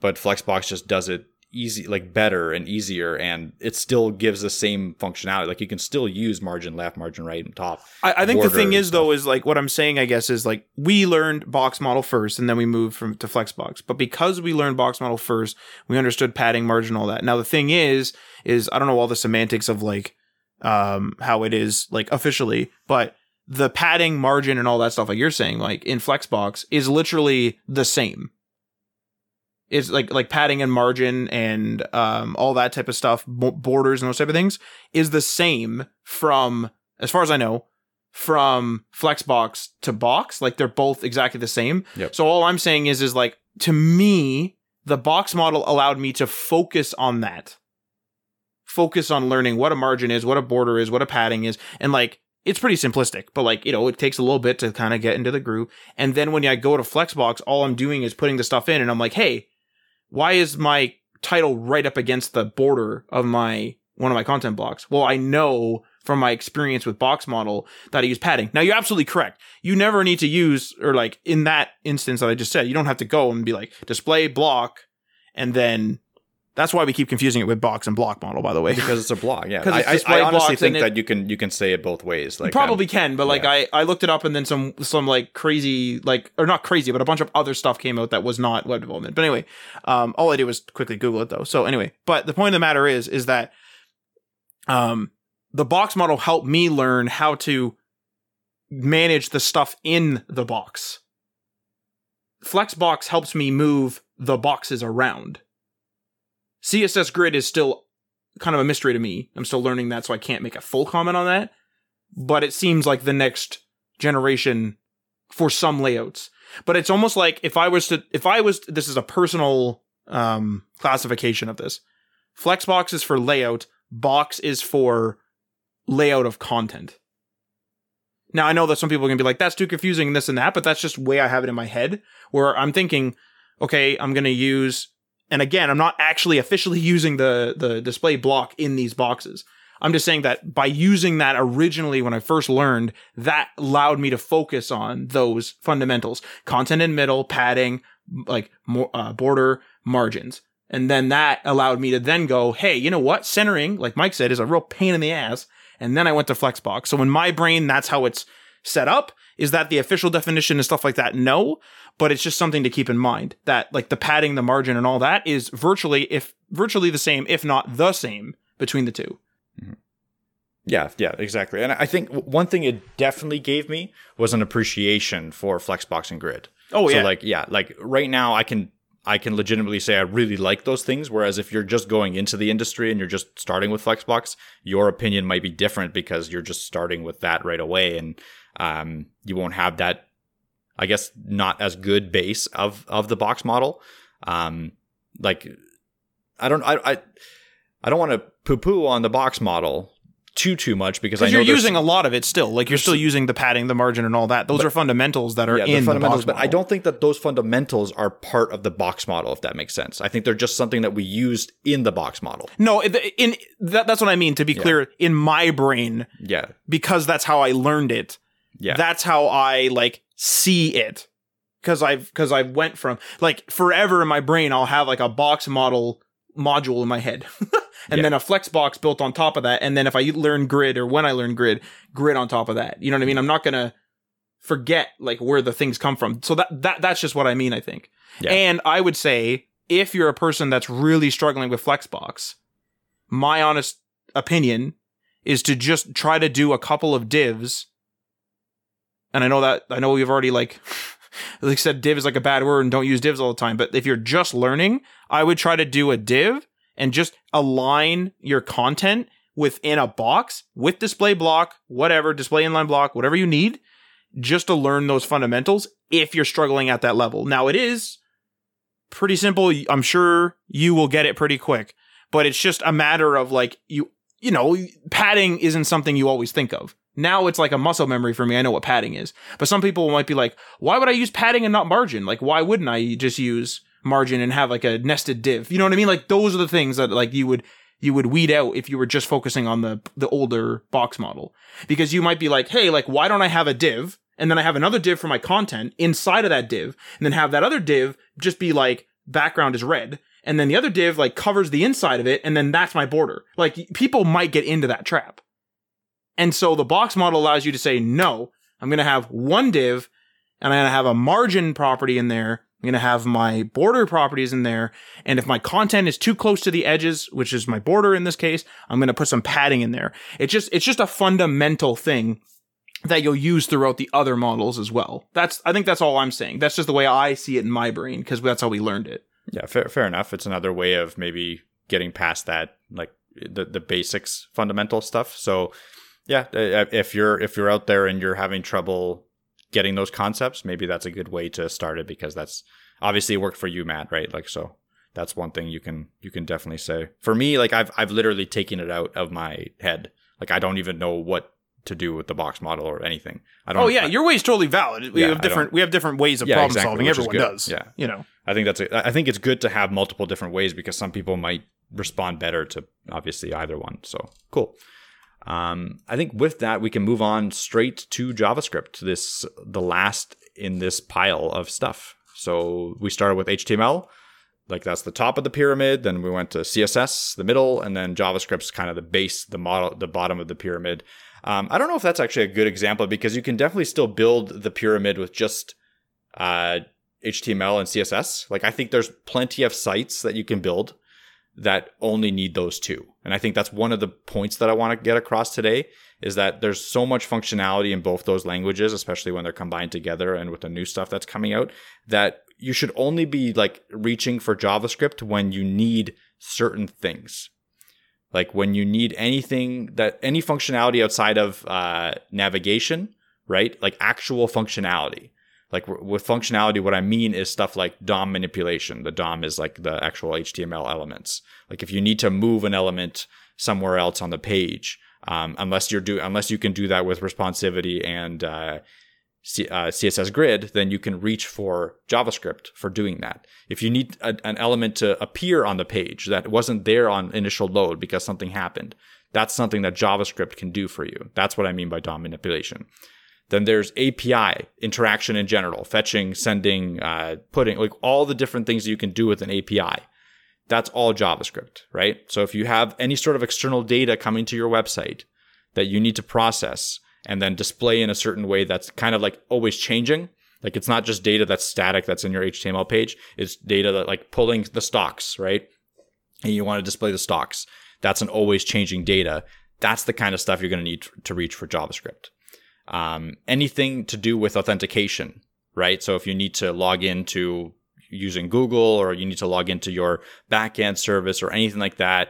C: but Flexbox just does it easy like better and easier and it still gives the same functionality like you can still use margin left margin right and top
A: I, I think the thing is though is like what I'm saying I guess is like we learned box model first and then we moved from to flexbox. But because we learned box model first, we understood padding, margin, all that. Now the thing is, is I don't know all the semantics of like um how it is like officially, but the padding, margin, and all that stuff like you're saying, like in Flexbox, is literally the same. It's like like padding and margin and um all that type of stuff, bo- borders and those type of things is the same from as far as I know from Flexbox to box. Like they're both exactly the same.
C: Yep.
A: So all I'm saying is is like to me the box model allowed me to focus on that. Focus on learning what a margin is, what a border is, what a padding is, and like it's pretty simplistic, but like, you know, it takes a little bit to kind of get into the groove. And then when I go to Flexbox, all I'm doing is putting the stuff in and I'm like, hey, why is my title right up against the border of my one of my content blocks? Well, I know from my experience with box model that I use padding. Now you're absolutely correct. You never need to use or like in that instance that I just said, you don't have to go and be like display block and then that's why we keep confusing it with box and block model, by the way.
C: because it's a block. Yeah, I, I, I honestly think that you can you can say it both ways. Like
A: You probably
C: um,
A: can, but like
C: yeah.
A: I, I looked it up and then some some like crazy like or not crazy, but a bunch of other stuff came out that was not web development. But anyway, um, all I did was quickly Google it though. So anyway, but the point of the matter is is that um the box model helped me learn how to manage the stuff in the box. Flexbox helps me move the boxes around. CSS Grid is still kind of a mystery to me. I'm still learning that, so I can't make a full comment on that. But it seems like the next generation for some layouts. But it's almost like if I was to, if I was, this is a personal um, classification of this. Flexbox is for layout. Box is for layout of content. Now I know that some people are gonna be like, "That's too confusing," this and that, but that's just the way I have it in my head. Where I'm thinking, okay, I'm gonna use and again, I'm not actually officially using the the display block in these boxes. I'm just saying that by using that originally when I first learned, that allowed me to focus on those fundamentals: content in middle, padding, like more uh, border, margins. And then that allowed me to then go, hey, you know what? Centering, like Mike said, is a real pain in the ass. And then I went to Flexbox. So in my brain, that's how it's set up. Is that the official definition and stuff like that? No, but it's just something to keep in mind that like the padding, the margin, and all that is virtually if virtually the same, if not the same between the two. Mm-hmm.
C: Yeah, yeah, exactly. And I think one thing it definitely gave me was an appreciation for Flexbox and Grid.
A: Oh
C: so
A: yeah,
C: like yeah, like right now I can I can legitimately say I really like those things. Whereas if you're just going into the industry and you're just starting with Flexbox, your opinion might be different because you're just starting with that right away, and um, you won't have that, I guess, not as good base of of the box model. Um, like I don't I I, I don't want to poo poo on the box model too too much because I know
A: you're using a lot of it still. Like you're still using the padding, the margin, and all that. Those are fundamentals that are
C: yeah,
A: in
C: fundamentals,
A: box
C: but I don't think that those fundamentals are part of the box model. If that makes sense, I think they're just something that we used in the box model.
A: No, in, in that, that's what I mean. To be clear, in my brain,
C: Yeah,
A: because that's how I learned it.
C: Yeah,
A: That's how I like see it. Because I've because I went from like forever in my brain, I'll have like a box model module in my head, and
C: Yeah.
A: then a flex box built on top of that, and then if I learn grid or when I learn grid, grid on top of that. You know what I mean? I'm not gonna forget like where the things come from. So that that that's just what I mean. I think.
C: Yeah.
A: And I would say if you're a person that's really struggling with Flexbox, my honest opinion is to just try to do a couple of divs. And I know that I know we've already like like said div is like a bad word and don't use divs all the time, but if you're just learning, I would try to do a div and just align your content within a box with display block, whatever, display inline block, whatever you need, just to learn those fundamentals if you're struggling at that level. Now it is pretty simple. I'm sure you will get it pretty quick, but it's just a matter of like you you know, padding isn't something you always think of. Now it's like a muscle memory for me. I know what padding is. But some people might be like, why would I use padding and not margin? Like, why wouldn't I just use margin and have like a nested div? You know what I mean? Like those are the things that like you would you would weed out if you were just focusing on the the older box model. Because you might be like, hey, like why don't I have a div? And then I have another div for my content inside of that div, and then have that other div just be like background is red. And then the other div like covers the inside of it, and then that's my border. Like people might get into that trap. And so the box model allows you to say, no, I'm going to have one div and I'm going to have a margin property in there. I'm going to have my border properties in there. And if my content is too close to the edges, which is my border in this case, I'm going to put some padding in there. It's just, it's just a fundamental thing that you'll use throughout the other models as well. That's, I think that's all I'm saying. That's just the way I see it in my brain because that's how we learned it.
C: yeah. Fair, fair enough. It's another way of maybe getting past that, like the the basics, fundamental stuff. So yeah, uh, if you're if you're out there and you're having trouble getting those concepts, maybe that's a good way to start it because that's obviously it worked for you, Matt, right? Like so. That's one thing you can you can definitely say. For me, like I've I've literally taken it out of my head. Like I don't even know what to do with the box model or anything. I don't.
A: Oh yeah,
C: I,
A: your way is totally valid. We
C: Yeah,
A: have different, we have different ways of
C: Yeah,
A: problem
C: exactly,
A: solving. Everyone does.
C: Yeah.
A: You know.
C: I think that's a, I think it's good to have multiple different ways because some people might respond better to obviously either one. So cool. Um, I think with that we can move on straight to JavaScript. This the last in this pile of stuff. So we started with HTML, like that's the top of the pyramid. Then we went to CSS, the middle, and then JavaScript's kind of the base, the model, the bottom of the pyramid. Um, I don't know if that's actually a good example because you can definitely still build the pyramid with just uh, HTML and CSS. Like I think there's plenty of sites that you can build that only need those two. And I think that's one of the points that I want to get across today is that there's so much functionality in both those languages, especially when they're combined together and with the new stuff that's coming out, that you should only be like reaching for JavaScript when you need certain things. Like when you need anything that any functionality outside of uh, navigation, right? Like actual functionality. Like with functionality, what I mean is stuff like DOM manipulation. The DOM is like the actual HTML elements. Like if you need to move an element somewhere else on the page, um, unless you're do unless you can do that with responsivity and uh, C- uh, CSS grid, then you can reach for JavaScript for doing that. If you need a, an element to appear on the page that wasn't there on initial load because something happened, that's something that JavaScript can do for you. That's what I mean by DOM manipulation. Then there's API interaction in general, fetching, sending, uh, putting, like all the different things you can do with an API. That's all JavaScript, right? So if you have any sort of external data coming to your website that you need to process, and then display in a certain way that's kind of like always changing. Like it's not just data that's static that's in your HTML page. It's data that like pulling the stocks, right? And you want to display the stocks. That's an always changing data. That's the kind of stuff you're going to need to reach for JavaScript. Um, anything to do with authentication, right? So if you need to log into using Google or you need to log into your backend service or anything like that,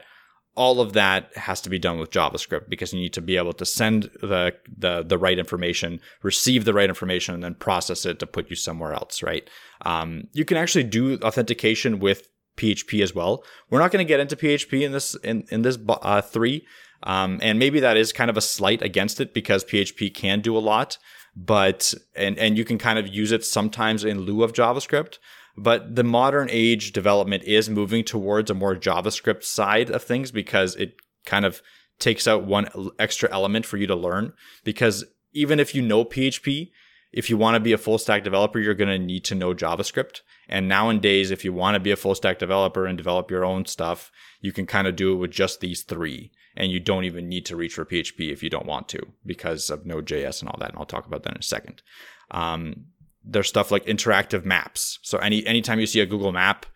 C: all of that has to be done with JavaScript because you need to be able to send the, the, the right information, receive the right information, and then process it to put you somewhere else, right? Um, you can actually do authentication with PHP as well. We're not going to get into PHP in this in in this uh, three, um, and maybe that is kind of a slight against it because PHP can do a lot, but and and you can kind of use it sometimes in lieu of JavaScript. But the modern age development is moving towards a more JavaScript side of things because it kind of takes out one extra element for you to learn. Because even if you know PHP, if you want to be a full stack developer, you're going to need to know JavaScript. And nowadays, if you want to be a full stack developer and develop your own stuff, you can kind of do it with just these three. And you don't even need to reach for PHP if you don't want to because of Node.js and all that. And I'll talk about that in a second. Um, there's stuff like interactive maps. So any anytime you see a Google map,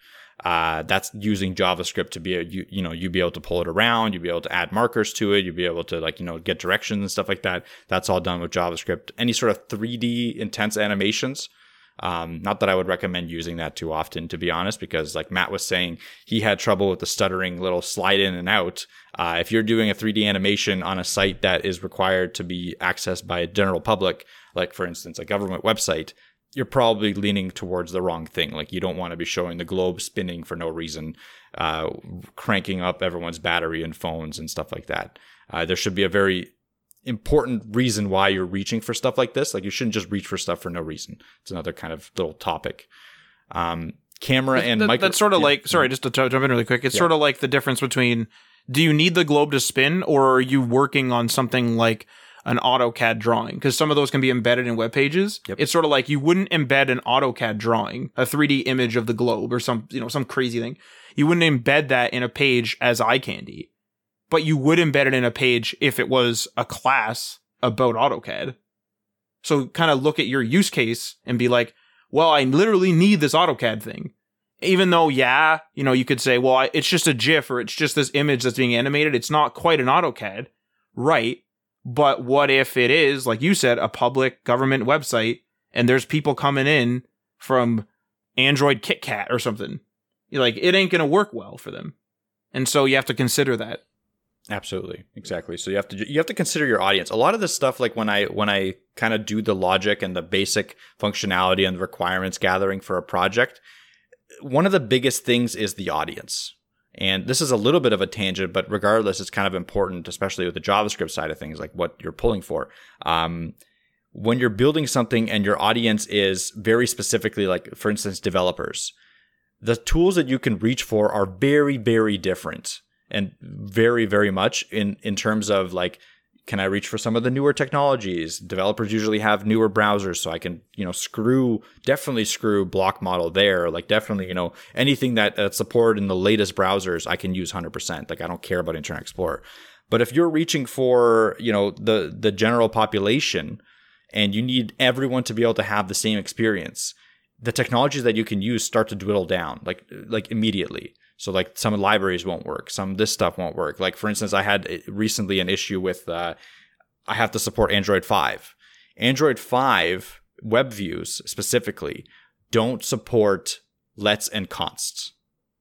C: uh, that's using JavaScript to be a, you, you know you'd be able to pull it around, you'd be able to add markers to it, you'd be able to like you know get directions and stuff like that. That's all done with JavaScript. Any sort of 3D intense animations. Um, not that I would recommend using that too often, to be honest, because like Matt was saying, he had trouble with the stuttering little slide in and out. Uh, if you're doing a 3D animation on a site that is required to be accessed by a general public, like for instance a government website, you're probably leaning towards the wrong thing. Like you don't want to be showing the globe spinning for no reason, uh, cranking up everyone's battery and phones and stuff like that. Uh, there should be a very important reason why you're reaching for stuff like this. Like you shouldn't just reach for stuff for no reason. It's another kind of little topic. Um, camera and
A: that,
C: micro-
A: That's sort of
C: yeah.
A: like sorry, just to jump in really quick. It's
C: Yeah.
A: sort of like the difference between do you need the globe to spin or are you working on something like an AutoCAD drawing? Because some of those can be embedded in web pages.
C: Yep.
A: It's sort of like you wouldn't embed an AutoCAD drawing, a 3D image of the globe or some you know some crazy thing. You wouldn't embed that in a page as eye candy, but you would embed it in a page if it was a class about AutoCAD. So kind of look at your use case and be like, well, I literally need this AutoCAD thing. Even though, yeah, you know, you could say, well, it's just a GIF or it's just this image that's being animated. It's not quite an AutoCAD, right? But what if it is, like you said, a public government website and there's people coming in from Android KitKat or something? Like, it ain't going to work well for them. And so you have to consider that.
C: Absolutely, exactly. So you have to you have to consider your audience. A lot of this stuff, like when I when I kind of do the logic and the basic functionality and the requirements gathering for a project, one of the biggest things is the audience. And this is a little bit of a tangent, but regardless, it's kind of important, especially with the JavaScript side of things, like what you're pulling for. Um, when you're building something and your audience is very specifically, like for instance, developers, the tools that you can reach for are very, very different and very, very much in in terms of like can I reach for some of the newer technologies? Developers usually have newer browsers, so I can, you know, screw, definitely screw block model there. Like definitely, you know, anything that, that's supported in the latest browsers, I can use 100%. Like I don't care about Internet Explorer. But if you're reaching for, you know, the, the general population and you need everyone to be able to have the same experience, the technologies that you can use start to dwindle down like, like immediately. So like some libraries won't work, some this stuff won't work. Like for instance, I had uh, recently an issue with uh, I have to support Android 5. Android 5 web views specifically don't support lets and consts.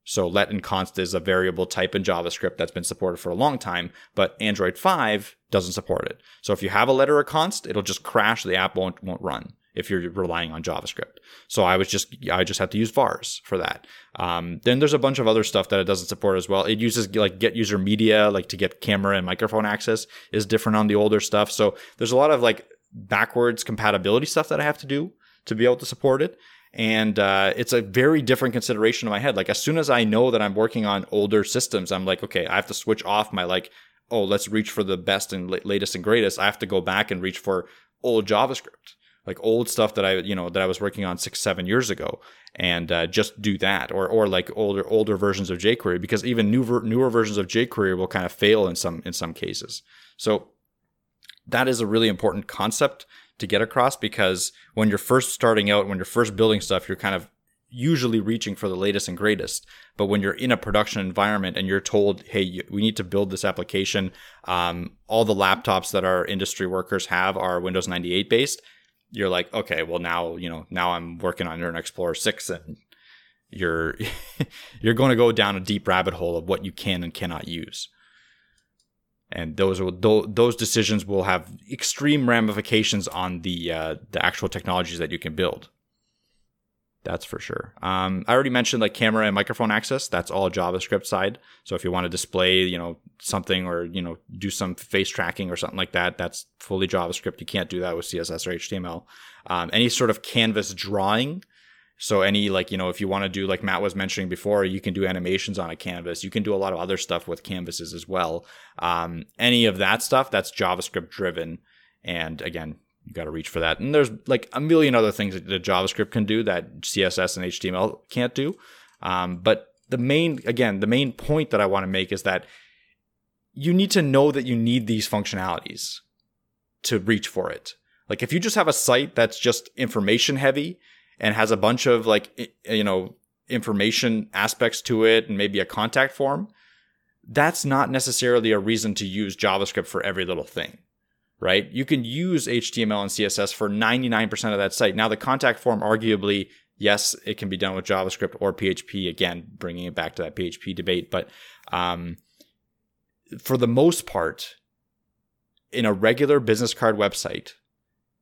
C: So let and const is a variable type in JavaScript that's been supported for a long time, but Android 5 doesn't support it. So if you have a let or a const, it'll just crash. The app won't won't run if you're relying on JavaScript. So I was just I just have to use vars for that. Um, then there's a bunch of other stuff that it doesn't support as well. It uses like get user media, like to get camera and microphone access is different on the older stuff. So there's a lot of like backwards compatibility stuff that I have to do to be able to support it. And uh, it's a very different consideration in my head. Like as soon as I know that I'm working on older systems, I'm like, okay, I have to switch off my like, oh, let's reach for the best and latest and greatest. I have to go back and reach for old JavaScript like old stuff that I you know that I was working on six seven years ago, and uh, just do that, or or like older older versions of jQuery because even newer newer versions of jQuery will kind of fail in some in some cases. So that is a really important concept to get across because when you're first starting out, when you're first building stuff, you're kind of usually reaching for the latest and greatest. But when you're in a production environment and you're told, hey, we need to build this application, um, all the laptops that our industry workers have are Windows 98 based, you're like, okay, well now, you know, now I'm working on Internet Explorer 6 and you're you're going to go down a deep rabbit hole of what you can and cannot use. And those are those decisions will have extreme ramifications on the uh, the actual technologies that you can build. That's for sure. Um, I already mentioned like camera and microphone access. That's all JavaScript side. So if you want to display, you know, something or you know do some face tracking or something like that, that's fully JavaScript. You can't do that with CSS or HTML. Um, any sort of canvas drawing. So any like you know if you want to do like Matt was mentioning before, you can do animations on a canvas. You can do a lot of other stuff with canvases as well. Um, any of that stuff that's JavaScript driven. And again, you got to reach for that. And there's like a million other things that JavaScript can do that CSS and HTML can't do. Um, but the main, again, the main point that I want to make is that you need to know that you need these functionalities to reach for it. Like if you just have a site that's just information heavy and has a bunch of like, you know, information aspects to it and maybe a contact form, that's not necessarily a reason to use JavaScript for every little thing right? You can use HTML and CSS for 99% of that site. Now, the contact form, arguably, yes, it can be done with JavaScript or PHP. Again, bringing it back to that PHP debate. But um, for the most part, in a regular business card website,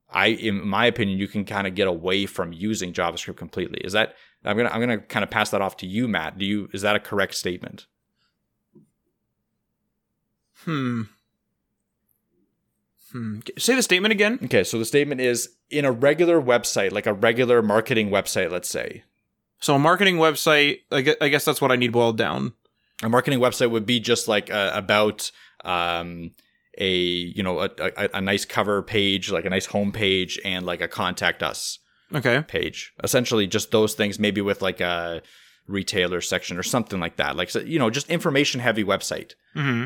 C: I, in my opinion, you can kind of get away from using JavaScript completely. Is that I'm gonna I'm gonna kind of pass that off to you, Matt. Do you is that a correct statement?
A: Hmm. Hmm. Say the statement again.
C: Okay, so the statement is in a regular website, like a regular marketing website, let's say.
A: So a marketing website, I guess that's what I need boiled down.
C: A marketing website would be just like uh, about um, a you know a, a, a, nice cover page, like a nice home page, and like a contact us
A: okay
C: page. Essentially, just those things, maybe with like a retailer section or something like that. Like so, you know, just information heavy website.
A: Mm-hmm.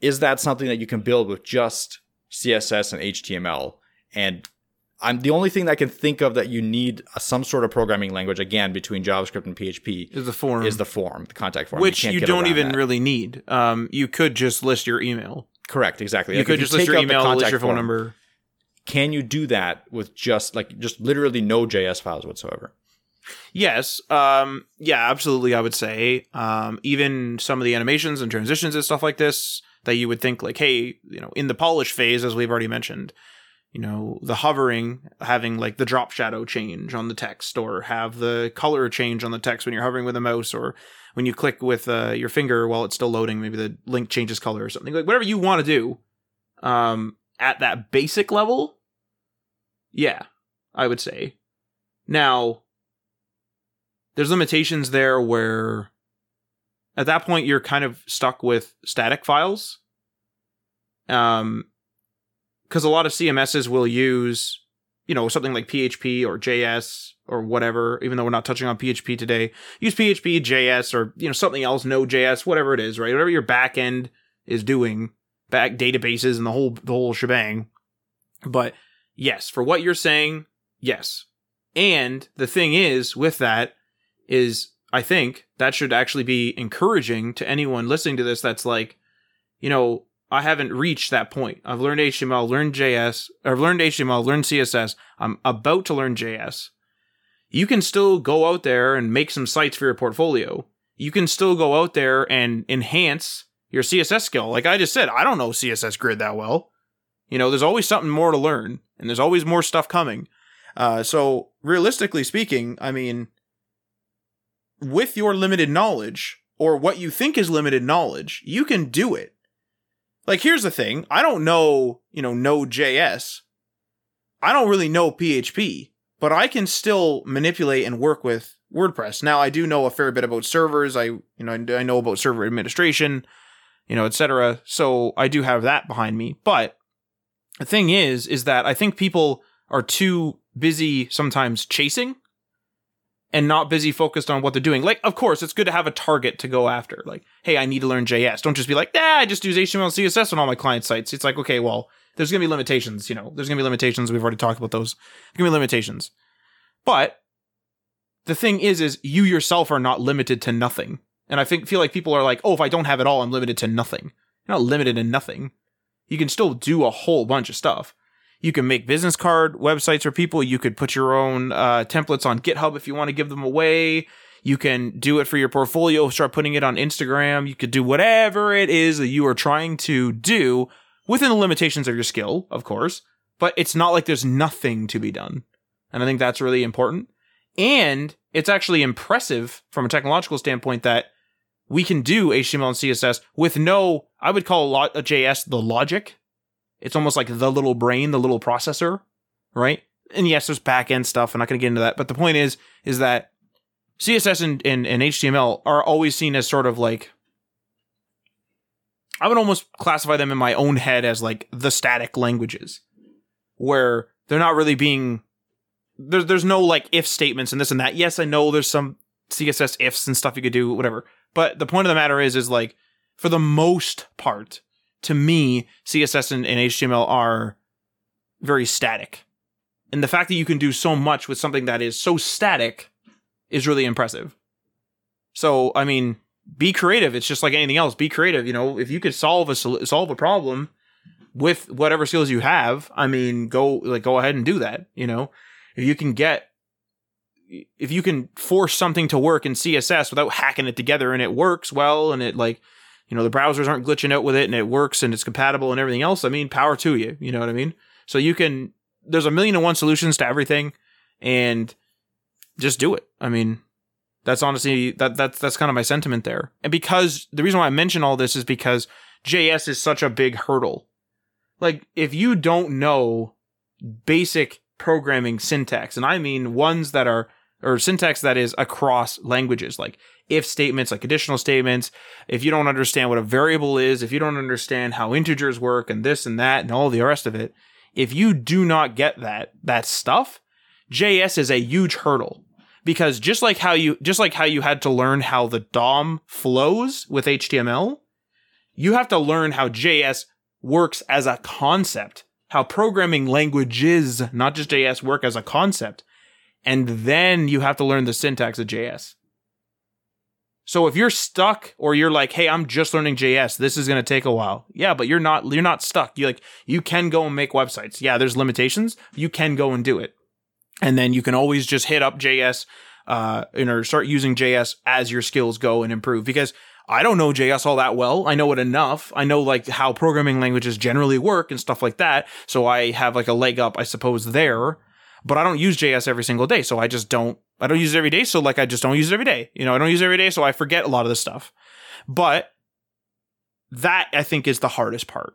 C: Is that something that you can build with just CSS and HTML. And I'm the only thing that I can think of that you need some sort of programming language again between JavaScript and PHP
A: is the form.
C: Is the form, the contact form,
A: which you, you don't even that. really need. Um, you could just list your email.
C: Correct, exactly.
A: You like could just you list your email, list your phone form, number.
C: Can you do that with just like just literally no JS files whatsoever?
A: Yes. Um, yeah, absolutely. I would say um, even some of the animations and transitions and stuff like this that you would think like, hey, you know, in the polish phase, as we've already mentioned, you know, the hovering, having like the drop shadow change on the text, or have the color change on the text when you're hovering with a mouse, or when you click with uh, your finger while it's still loading, maybe the link changes color or something. Like whatever you want to do, um, at that basic level, yeah, I would say. Now, there's limitations there where at that point you're kind of stuck with static files um because a lot of CMSs will use, you know, something like PHP or JS or whatever, even though we're not touching on PHP today, use PHP, JS, or, you know, something else, Node.js, whatever it is, right? Whatever your back end is doing, back databases and the whole, the whole shebang. But yes, for what you're saying, yes. And the thing is, with that, is I think that should actually be encouraging to anyone listening to this that's like, you know, I haven't reached that point. I've learned HTML, learned JS, I've learned HTML, learned CSS. I'm about to learn JS you can still go out there and make some sites for your portfolio. You can still go out there and enhance your CSS skill. Like I just said, I don't know CSS grid that well. You know, there's always something more to learn, and there's always more stuff coming. Uh, so, realistically speaking, I mean, with your limited knowledge, or what you think is limited knowledge, you can do it. Like, here's the thing I don't know, you know, Node.js. I don't really know PHP but I can still manipulate and work with WordPress. Now I do know a fair bit about servers. I you know I know about server administration, you know, etc. So I do have that behind me. But the thing is, is that I think people are too busy sometimes chasing and not busy focused on what they're doing. Like, of course, it's good to have a target to go after. Like, hey, I need to learn JS. Don't just be like, nah, I just use HTML and CSS on all my client sites. It's like, okay, well, there's going to be limitations, you know. There's going to be limitations. We've already talked about those. There's going to be limitations. But the thing is is you yourself are not limited to nothing. And I think feel like people are like, "Oh, if I don't have it all, I'm limited to nothing." You're not limited to nothing. You can still do a whole bunch of stuff. You can make business card websites for people. You could put your own uh, templates on GitHub if you want to give them away. You can do it for your portfolio, start putting it on Instagram. You could do whatever it is that you are trying to do within the limitations of your skill, of course, but it's not like there's nothing to be done. And I think that's really important. And it's actually impressive from a technological standpoint that we can do HTML and CSS with no, I would call a, lot, a JS the logic. It's almost like the little brain, the little processor, right? And yes, there's back end stuff. I'm not going to get into that. But the point is, is that CSS and, and, and HTML are always seen as sort of like I would almost classify them in my own head as like the static languages, where they're not really being there's there's no like if statements and this and that. Yes, I know there's some CSS ifs and stuff you could do, whatever. But the point of the matter is, is like for the most part, to me, CSS and, and HTML are very static, and the fact that you can do so much with something that is so static is really impressive. So, I mean, be creative. It's just like anything else. Be creative. You know, if you could solve a solve a problem with whatever skills you have, I mean, go like go ahead and do that. You know, if you can get if you can force something to work in CSS without hacking it together and it works well and it like you know the browsers aren't glitching out with it and it works and it's compatible and everything else, I mean, power to you. You know what I mean? So you can there's a million and one solutions to everything and just do it. I mean, that's honestly that that's that's kind of my sentiment there. And because the reason why I mention all this is because JS is such a big hurdle. Like if you don't know basic programming syntax, and I mean ones that are or syntax that is across languages, like if statements, like conditional statements, if you don't understand what a variable is, if you don't understand how integers work and this and that and all the rest of it, if you do not get that that stuff, JS is a huge hurdle because just like how you just like how you had to learn how the DOM flows with HTML, you have to learn how JS works as a concept, how programming languages, not just JS, work as a concept. And then you have to learn the syntax of JS. So if you're stuck or you're like, "Hey, I'm just learning JS. This is going to take a while." Yeah, but you're not you're not stuck. You like you can go and make websites. Yeah, there's limitations. You can go and do it and then you can always just hit up JS, uh, or start using JS as your skills go and improve. Because I don't know JS all that well. I know it enough. I know like how programming languages generally work and stuff like that. So I have like a leg up, I suppose, there. But I don't use JS every single day, so I just don't. I don't use it every day, so like I just don't use it every day. You know, I don't use it every day, so I forget a lot of this stuff. But that I think is the hardest part.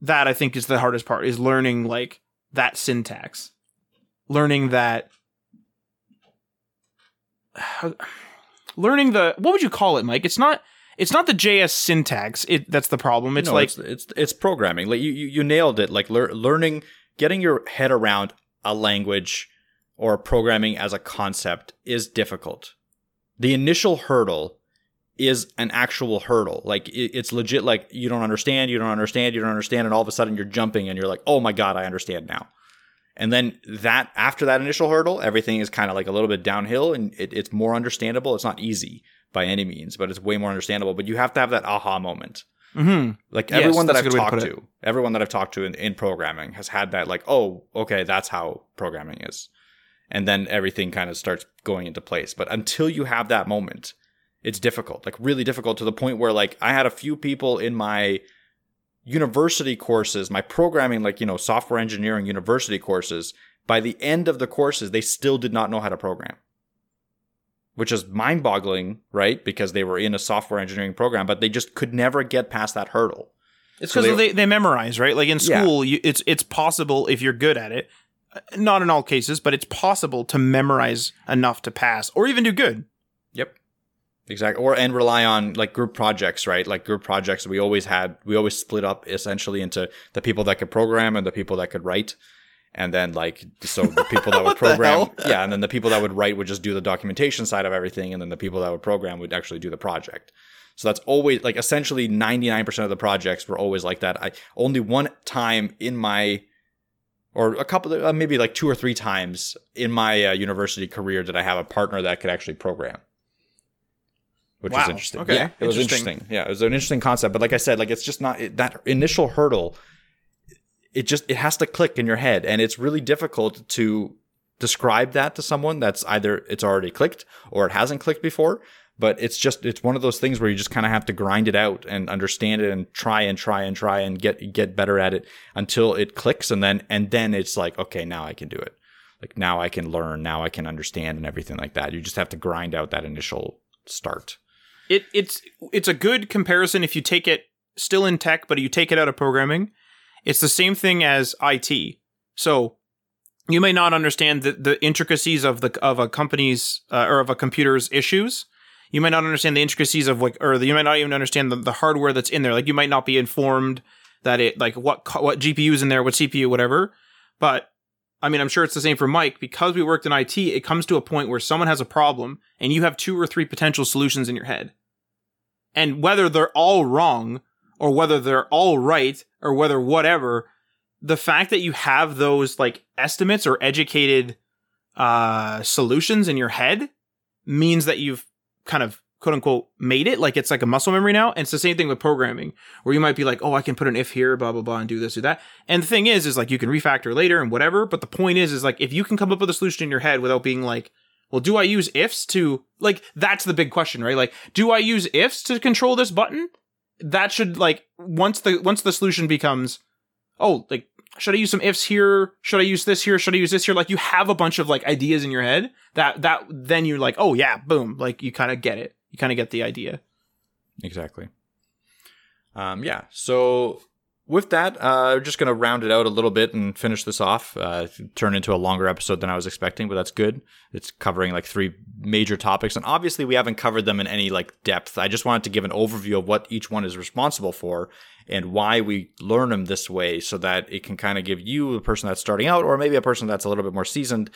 A: That I think is the hardest part is learning like that syntax learning that learning the what would you call it mike it's not it's not the JS syntax. It that's the problem. It's
C: no,
A: like
C: it's, it's it's programming. Like you you, you nailed it. Like lear- learning, getting your head around a language or programming as a concept is difficult. The initial hurdle is an actual hurdle. Like it's legit. Like you don't understand, you don't understand, you don't understand, and all of a sudden you're jumping and you're like, oh my god, I understand now. And then that after that initial hurdle, everything is kind of like a little bit downhill and it, it's more understandable. It's not easy by any means, but it's way more understandable. But you have to have that aha moment.
A: Mhm.
C: Like
A: Yes,
C: everyone that I've
A: way to
C: talked to, everyone that I've talked to in, in programming has had that like, oh, okay, that's how programming is. And then everything kind of starts going into place. But until you have that moment, it's difficult, like really difficult to the point where like I had a few people in my university courses, my programming, like, you know, software engineering university courses, by the end of the courses, they still did not know how to program. Which is mind boggling, right? Because they were in a software engineering program, but they just could never get past that hurdle.
A: It's
C: So
A: because
C: they-
A: they, they memorize, right? Like in
C: Yeah.
A: school, you, it's it's possible if you're good at it. Uh, Not in all cases, but it's possible to memorize enough to pass or even do good.
C: Yep. Exactly. Or and rely on like group projects, right? Like group projects we always had we always split up essentially into the people that could program and the people that could write. And then like so the people that would program yeah, and then the people that would write would just do the documentation side of everything and then the people that would program would actually do the project. So that's always like essentially 99% of the projects were always like that. I only one time in my or a couple of, uh, maybe like two or three times in my uh, university career did I have a partner that could actually program which was interesting.
A: Okay.
C: Yeah, it was
A: Interesting.
C: interesting. Yeah, it was an interesting concept. But like I said, like it's just not it, that initial hurdle. It just it has to click in your head, and it's really difficult to describe that to someone that's either it's already clicked or it hasn't clicked before. But it's just it's one of those things where you just kind of have to grind it out and understand it and try and try and try and get get better at it until it clicks, and then and then it's like okay, now I can do it. Like now I can learn, now I can understand, and everything like that. You just have to grind out that initial start.
A: It it's it's a good comparison if you take it still in tech, but you take it out of programming. It's the same thing as IT. So you may not understand the, the intricacies of the of a company's uh, or of a computer's issues. You might not understand the intricacies of like, or you might not even understand the, the hardware that's in there. Like you might not be informed that it like what what GPU is in there, what CPU, whatever. But I mean, I'm sure it's the same for Mike because we worked in IT. It comes to a point where someone has a problem and you have two or three potential solutions in your head, and whether they're all wrong or whether they're all right or whether whatever, the fact that you have those like estimates or educated uh solutions in your head means that you've kind of quote unquote made it. Like it's like a muscle memory now. And it's the same thing with programming where you might be like oh i can put an if here blah blah blah and do this do that. And the thing is is like you can refactor later and whatever but the point is is like if you can come up with a solution in your head without being like well do i use ifs to like that's the big question right? Like do i use ifs to control this button that should like once the once the solution becomes oh like should I use some ifs here? Should I use this here? Should I use this here? Like you have a bunch of like ideas in your head that that then you're like, oh yeah, boom, like you kind of get it. You kind of get the idea.
C: Exactly. Um, yeah. So with that, uh, we're just going to round it out a little bit and finish this off. Uh, turn into a longer episode than I was expecting, but that's good. It's covering like three major topics, and obviously we haven't covered them in any like depth. I just wanted to give an overview of what each one is responsible for and why we learn them this way, so that it can kind of give you, the person that's starting out, or maybe a person that's a little bit more seasoned,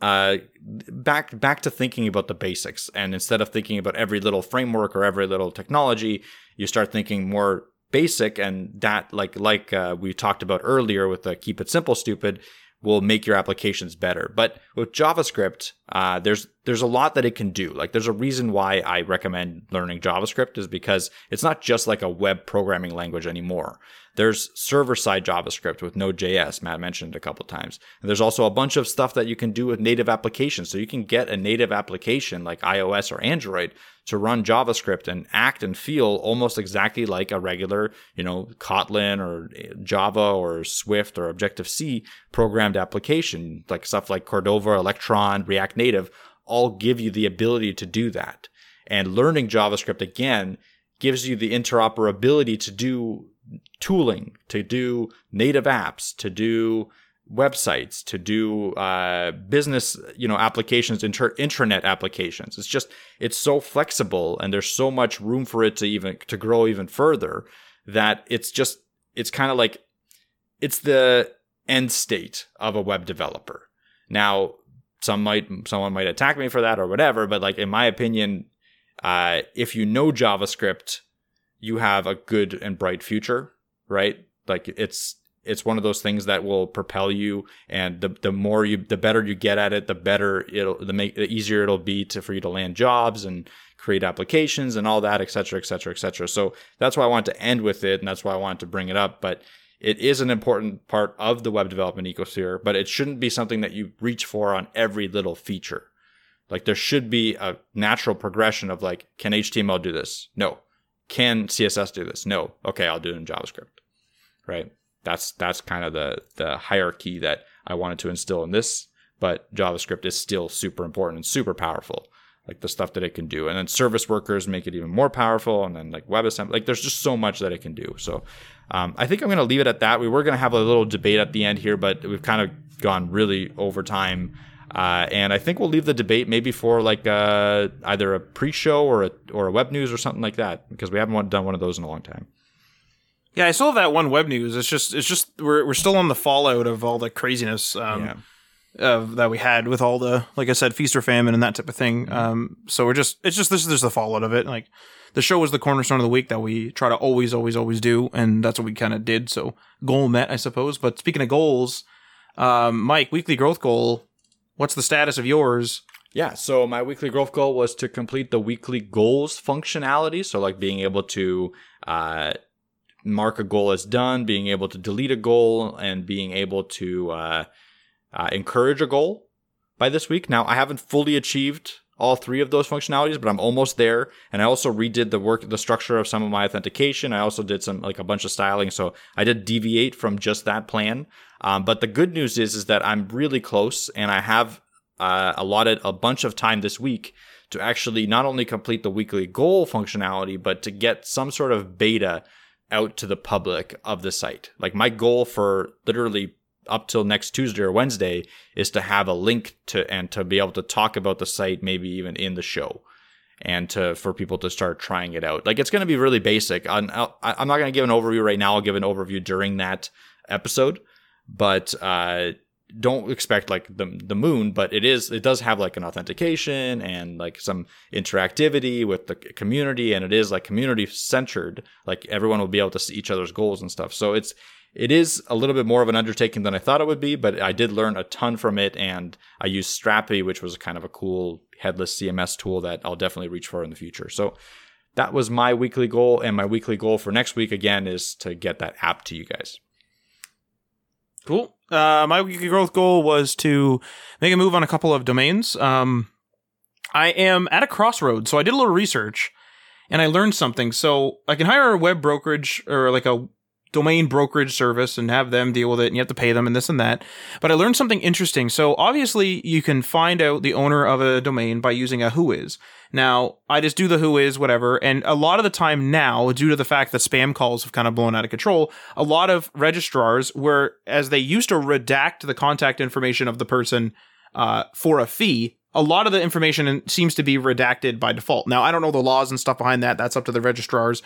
C: uh, back back to thinking about the basics. And instead of thinking about every little framework or every little technology, you start thinking more basic and that like like uh, we talked about earlier with the keep it simple stupid will make your applications better. But with javascript uh, there's there's a lot that it can do. Like there's a reason why i recommend learning javascript is because it's not just like a web programming language anymore there's server-side javascript with node.js matt mentioned it a couple times and there's also a bunch of stuff that you can do with native applications so you can get a native application like ios or android to run JavaScript and act and feel almost exactly like a regular, you know, Kotlin or eh, Java or Swift or Objective C programmed application, like stuff like Cordova, Electron, React Native, all give you the ability to do that. And learning JavaScript again gives you the interoperability to do tooling, to do native apps, to do websites, to do uh, business, you know, applications, inter- intranet applications. It's just it's so flexible, and there's so much room for it to even to grow even further that it's just it's kind of like it's the end state of a web developer. Now, some might someone might attack me for that or whatever, but like in my opinion, uh, if you know JavaScript, you have a good and bright future, right? Like it's it's one of those things that will propel you and the the more you the better you get at it the better it'll the make the easier it'll be to for you to land jobs and create applications and all that et cetera et cetera et cetera. So that's why i wanted to end with it and that's why i wanted to bring it up but it is an important part of the web development ecosphere but it shouldn't be something that you reach for on every little feature. Like there should be a natural progression of like can html do this? No can css do this no okay i'll do it in javascript right that's that's kind of the the hierarchy that I wanted to instill in this. But JavaScript is still super important and super powerful, like the stuff that it can do. And then service workers make it even more powerful. And then like WebAssembly, like there's just so much that it can do. So um, I think I'm going to leave it at that. We were going to have a little debate at the end here, but we've kind of gone really over time. Uh, and I think we'll leave the debate maybe for like uh, either a pre-show or a or a web news or something like that because we haven't done one of those in a long time.
A: Yeah, I still have that one web news. It's just it's just we're we're still on the fallout of all the craziness um, yeah. of that we had with all the like I said feast or famine and that type of thing. Mm-hmm. Um, so we're just it's just this is just the fallout of it. Like the show was the cornerstone of the week that we try to always always always do, and that's what we kind of did. So goal met, I suppose. But speaking of goals, um, Mike, weekly growth goal. What's the status of yours?
C: Yeah, so my weekly growth goal was to complete the weekly goals functionality. So, like being able to uh, mark a goal as done, being able to delete a goal, and being able to uh, uh, encourage a goal by this week. Now, I haven't fully achieved all three of those functionalities, but I'm almost there. And I also redid the work, the structure of some of my authentication. I also did some like a bunch of styling, so I did deviate from just that plan. Um, but the good news is, is that I'm really close, and I have uh, allotted a bunch of time this week to actually not only complete the weekly goal functionality, but to get some sort of beta out to the public of the site. Like my goal for literally up till next Tuesday or Wednesday is to have a link to and to be able to talk about the site maybe even in the show and to for people to start trying it out. Like it's going to be really basic. I'm, I'm not going to give an overview right now. I'll give an overview during that episode, but uh, don't expect like the the moon, but it is it does have like an authentication and like some interactivity with the community, and it is like community centered. Like everyone will be able to see each other's goals and stuff. So it's it is a little bit more of an undertaking than I thought it would be, but I did learn a ton from it, and I used Strapi, which was kind of a cool headless CMS tool that I'll definitely reach for in the future. So that was my weekly goal, and my weekly goal for next week again is to get that app to you guys.
A: Cool. Uh, my growth goal was to make a move on a couple of domains. Um, I am at a crossroads, so I did a little research and I learned something. So I can hire a web brokerage or like a domain brokerage service and have them deal with it and you have to pay them and this and that. But I learned something interesting. So obviously you can find out the owner of a domain by using a whois. Now, I just do the whois, whatever. And a lot of the time now, due to the fact that spam calls have kind of blown out of control, a lot of registrars were, as they used to redact the contact information of the person uh, for a fee, a lot of the information seems to be redacted by default. Now, I don't know the laws and stuff behind that. That's up to the registrars.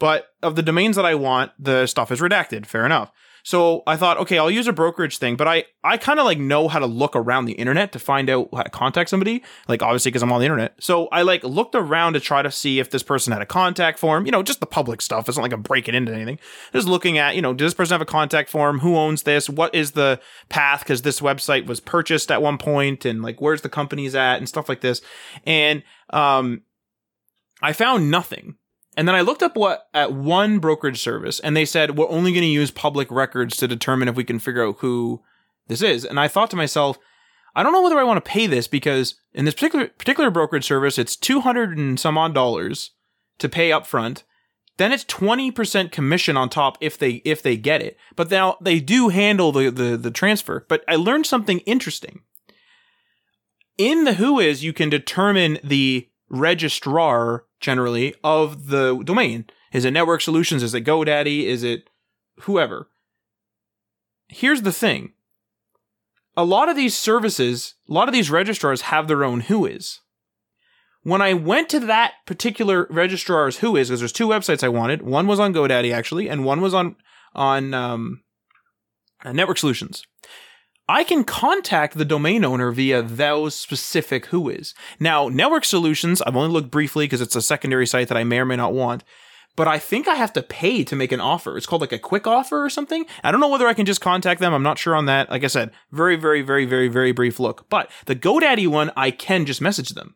A: But of the domains that I want, the stuff is redacted. Fair enough. So I thought, okay, I'll use a brokerage thing, but I, I kind of like know how to look around the internet to find out how to contact somebody. Like obviously because I'm on the internet. So I like looked around to try to see if this person had a contact form, you know, just the public stuff. It's not like I'm breaking into anything. Just looking at, you know, does this person have a contact form? Who owns this? What is the path? Cause this website was purchased at one point and like where's the company's at and stuff like this. And, um, I found nothing. And then I looked up what at one brokerage service and they said we're only going to use public records to determine if we can figure out who this is. And I thought to myself, I don't know whether I want to pay this because in this particular particular brokerage service, it's 200 and some odd dollars to pay up front. Then it's 20% commission on top if they if they get it. But now they do handle the, the, the transfer. But I learned something interesting. In the Whois, you can determine the registrar generally of the domain. Is it Network Solutions? Is it GoDaddy? Is it whoever? Here's the thing a lot of these services, a lot of these registrars have their own Whois. When I went to that particular registrar's Whois, because there's two websites I wanted. One was on GoDaddy actually, and one was on on um, uh, Network Solutions. I can contact the domain owner via those specific Whois. Now, Network Solutions, I've only looked briefly because it's a secondary site that I may or may not want but I think I have to pay to make an offer. It's called like a quick offer or something. I don't know whether I can just contact them. I'm not sure on that. Like I said, very, very, very, very, very brief look. But the GoDaddy one, I can just message them.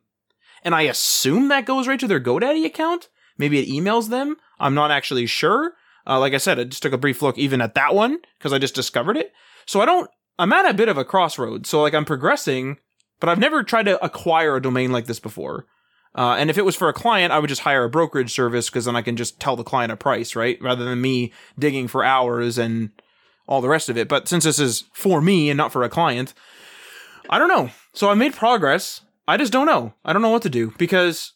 A: And I assume that goes right to their GoDaddy account. Maybe it emails them. I'm not actually sure. Uh, like I said, I just took a brief look even at that one because I just discovered it. So I don't, I'm at a bit of a crossroads. So like I'm progressing, but I've never tried to acquire a domain like this before. Uh, and if it was for a client, I would just hire a brokerage service because then I can just tell the client a price, right? Rather than me digging for hours and all the rest of it. But since this is for me and not for a client, I don't know. So I made progress. I just don't know. I don't know what to do because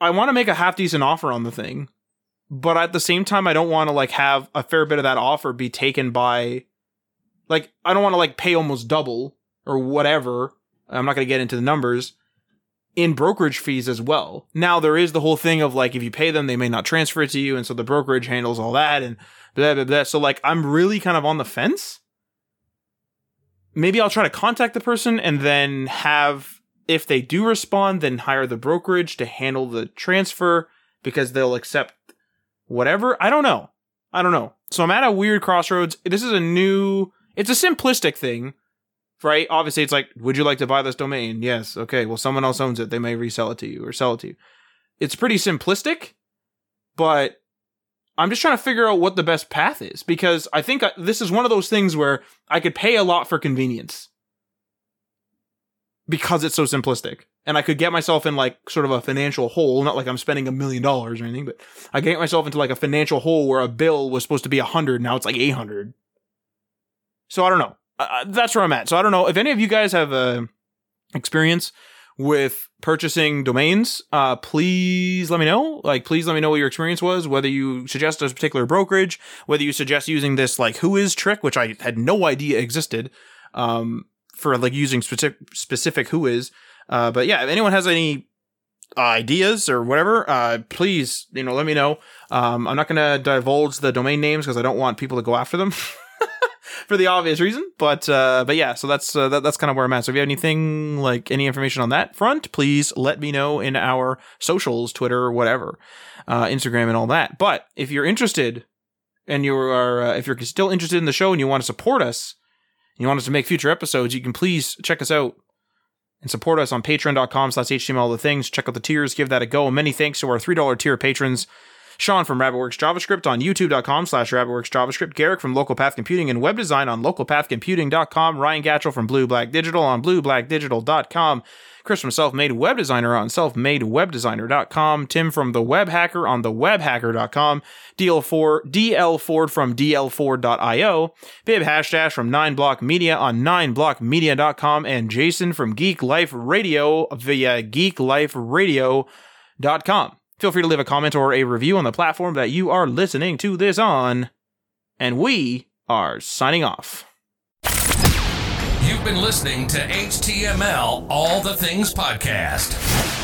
A: I want to make a half decent offer on the thing, but at the same time, I don't want to like have a fair bit of that offer be taken by, like, I don't want to like pay almost double or whatever. I'm not going to get into the numbers in brokerage fees as well. Now there is the whole thing of like if you pay them, they may not transfer it to you, and so the brokerage handles all that and blah blah blah. So like I'm really kind of on the fence. Maybe I'll try to contact the person and then have if they do respond, then hire the brokerage to handle the transfer because they'll accept whatever. I don't know. I don't know. So I'm at a weird crossroads. This is a new it's a simplistic thing right? Obviously, it's like, would you like to buy this domain? Yes. Okay. Well, someone else owns it. They may resell it to you or sell it to you. It's pretty simplistic, but I'm just trying to figure out what the best path is because I think I, this is one of those things where I could pay a lot for convenience because it's so simplistic. And I could get myself in like sort of a financial hole, not like I'm spending a million dollars or anything, but I get myself into like a financial hole where a bill was supposed to be a hundred, now it's like 800. So I don't know. Uh, uh, that's where I'm at. So I don't know if any of you guys have uh, experience with purchasing domains, uh, please let me know. Like, please let me know what your experience was, whether you suggest a particular brokerage, whether you suggest using this like Whois trick, which I had no idea existed, um, for like using specific, specific Whois. Uh, but yeah, if anyone has any ideas or whatever, uh, please, you know, let me know. Um, I'm not to divulge the domain names because I don't want people to go after them. for the obvious reason. But uh, but yeah, so that's uh, that, that's kind of where I'm at. So if you have anything like any information on that front, please let me know in our socials, Twitter, whatever, uh, Instagram, and all that. But if you're interested, and you are uh, if you're still interested in the show and you want to support us, you want us to make future episodes, you can please check us out and support us on patreon.com slash html the things check out the tiers give that a go and many thanks to our $3 tier patrons Sean from RabbitWorks JavaScript on youtube.com slash RabbitWorks JavaScript, Garrick from Local Path Computing and Web Design on localpathcomputing.com, Ryan Gatchell from Blue Black Digital on blueblackdigital.com, Chris from Self Made Web Designer on selfmadewebdesigner.com, Tim from The Web Hacker on thewebhacker.com, DL4, DL Ford from DL4.io, Bib Hashdash from 9block Media on 9blockmedia.com, and Jason from Geek Life Radio via geekliferadio.com. Feel free to leave a comment or a review on the platform that you are listening to this on. And we are signing off.
B: You've been listening to HTML All the Things Podcast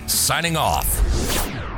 B: signing off.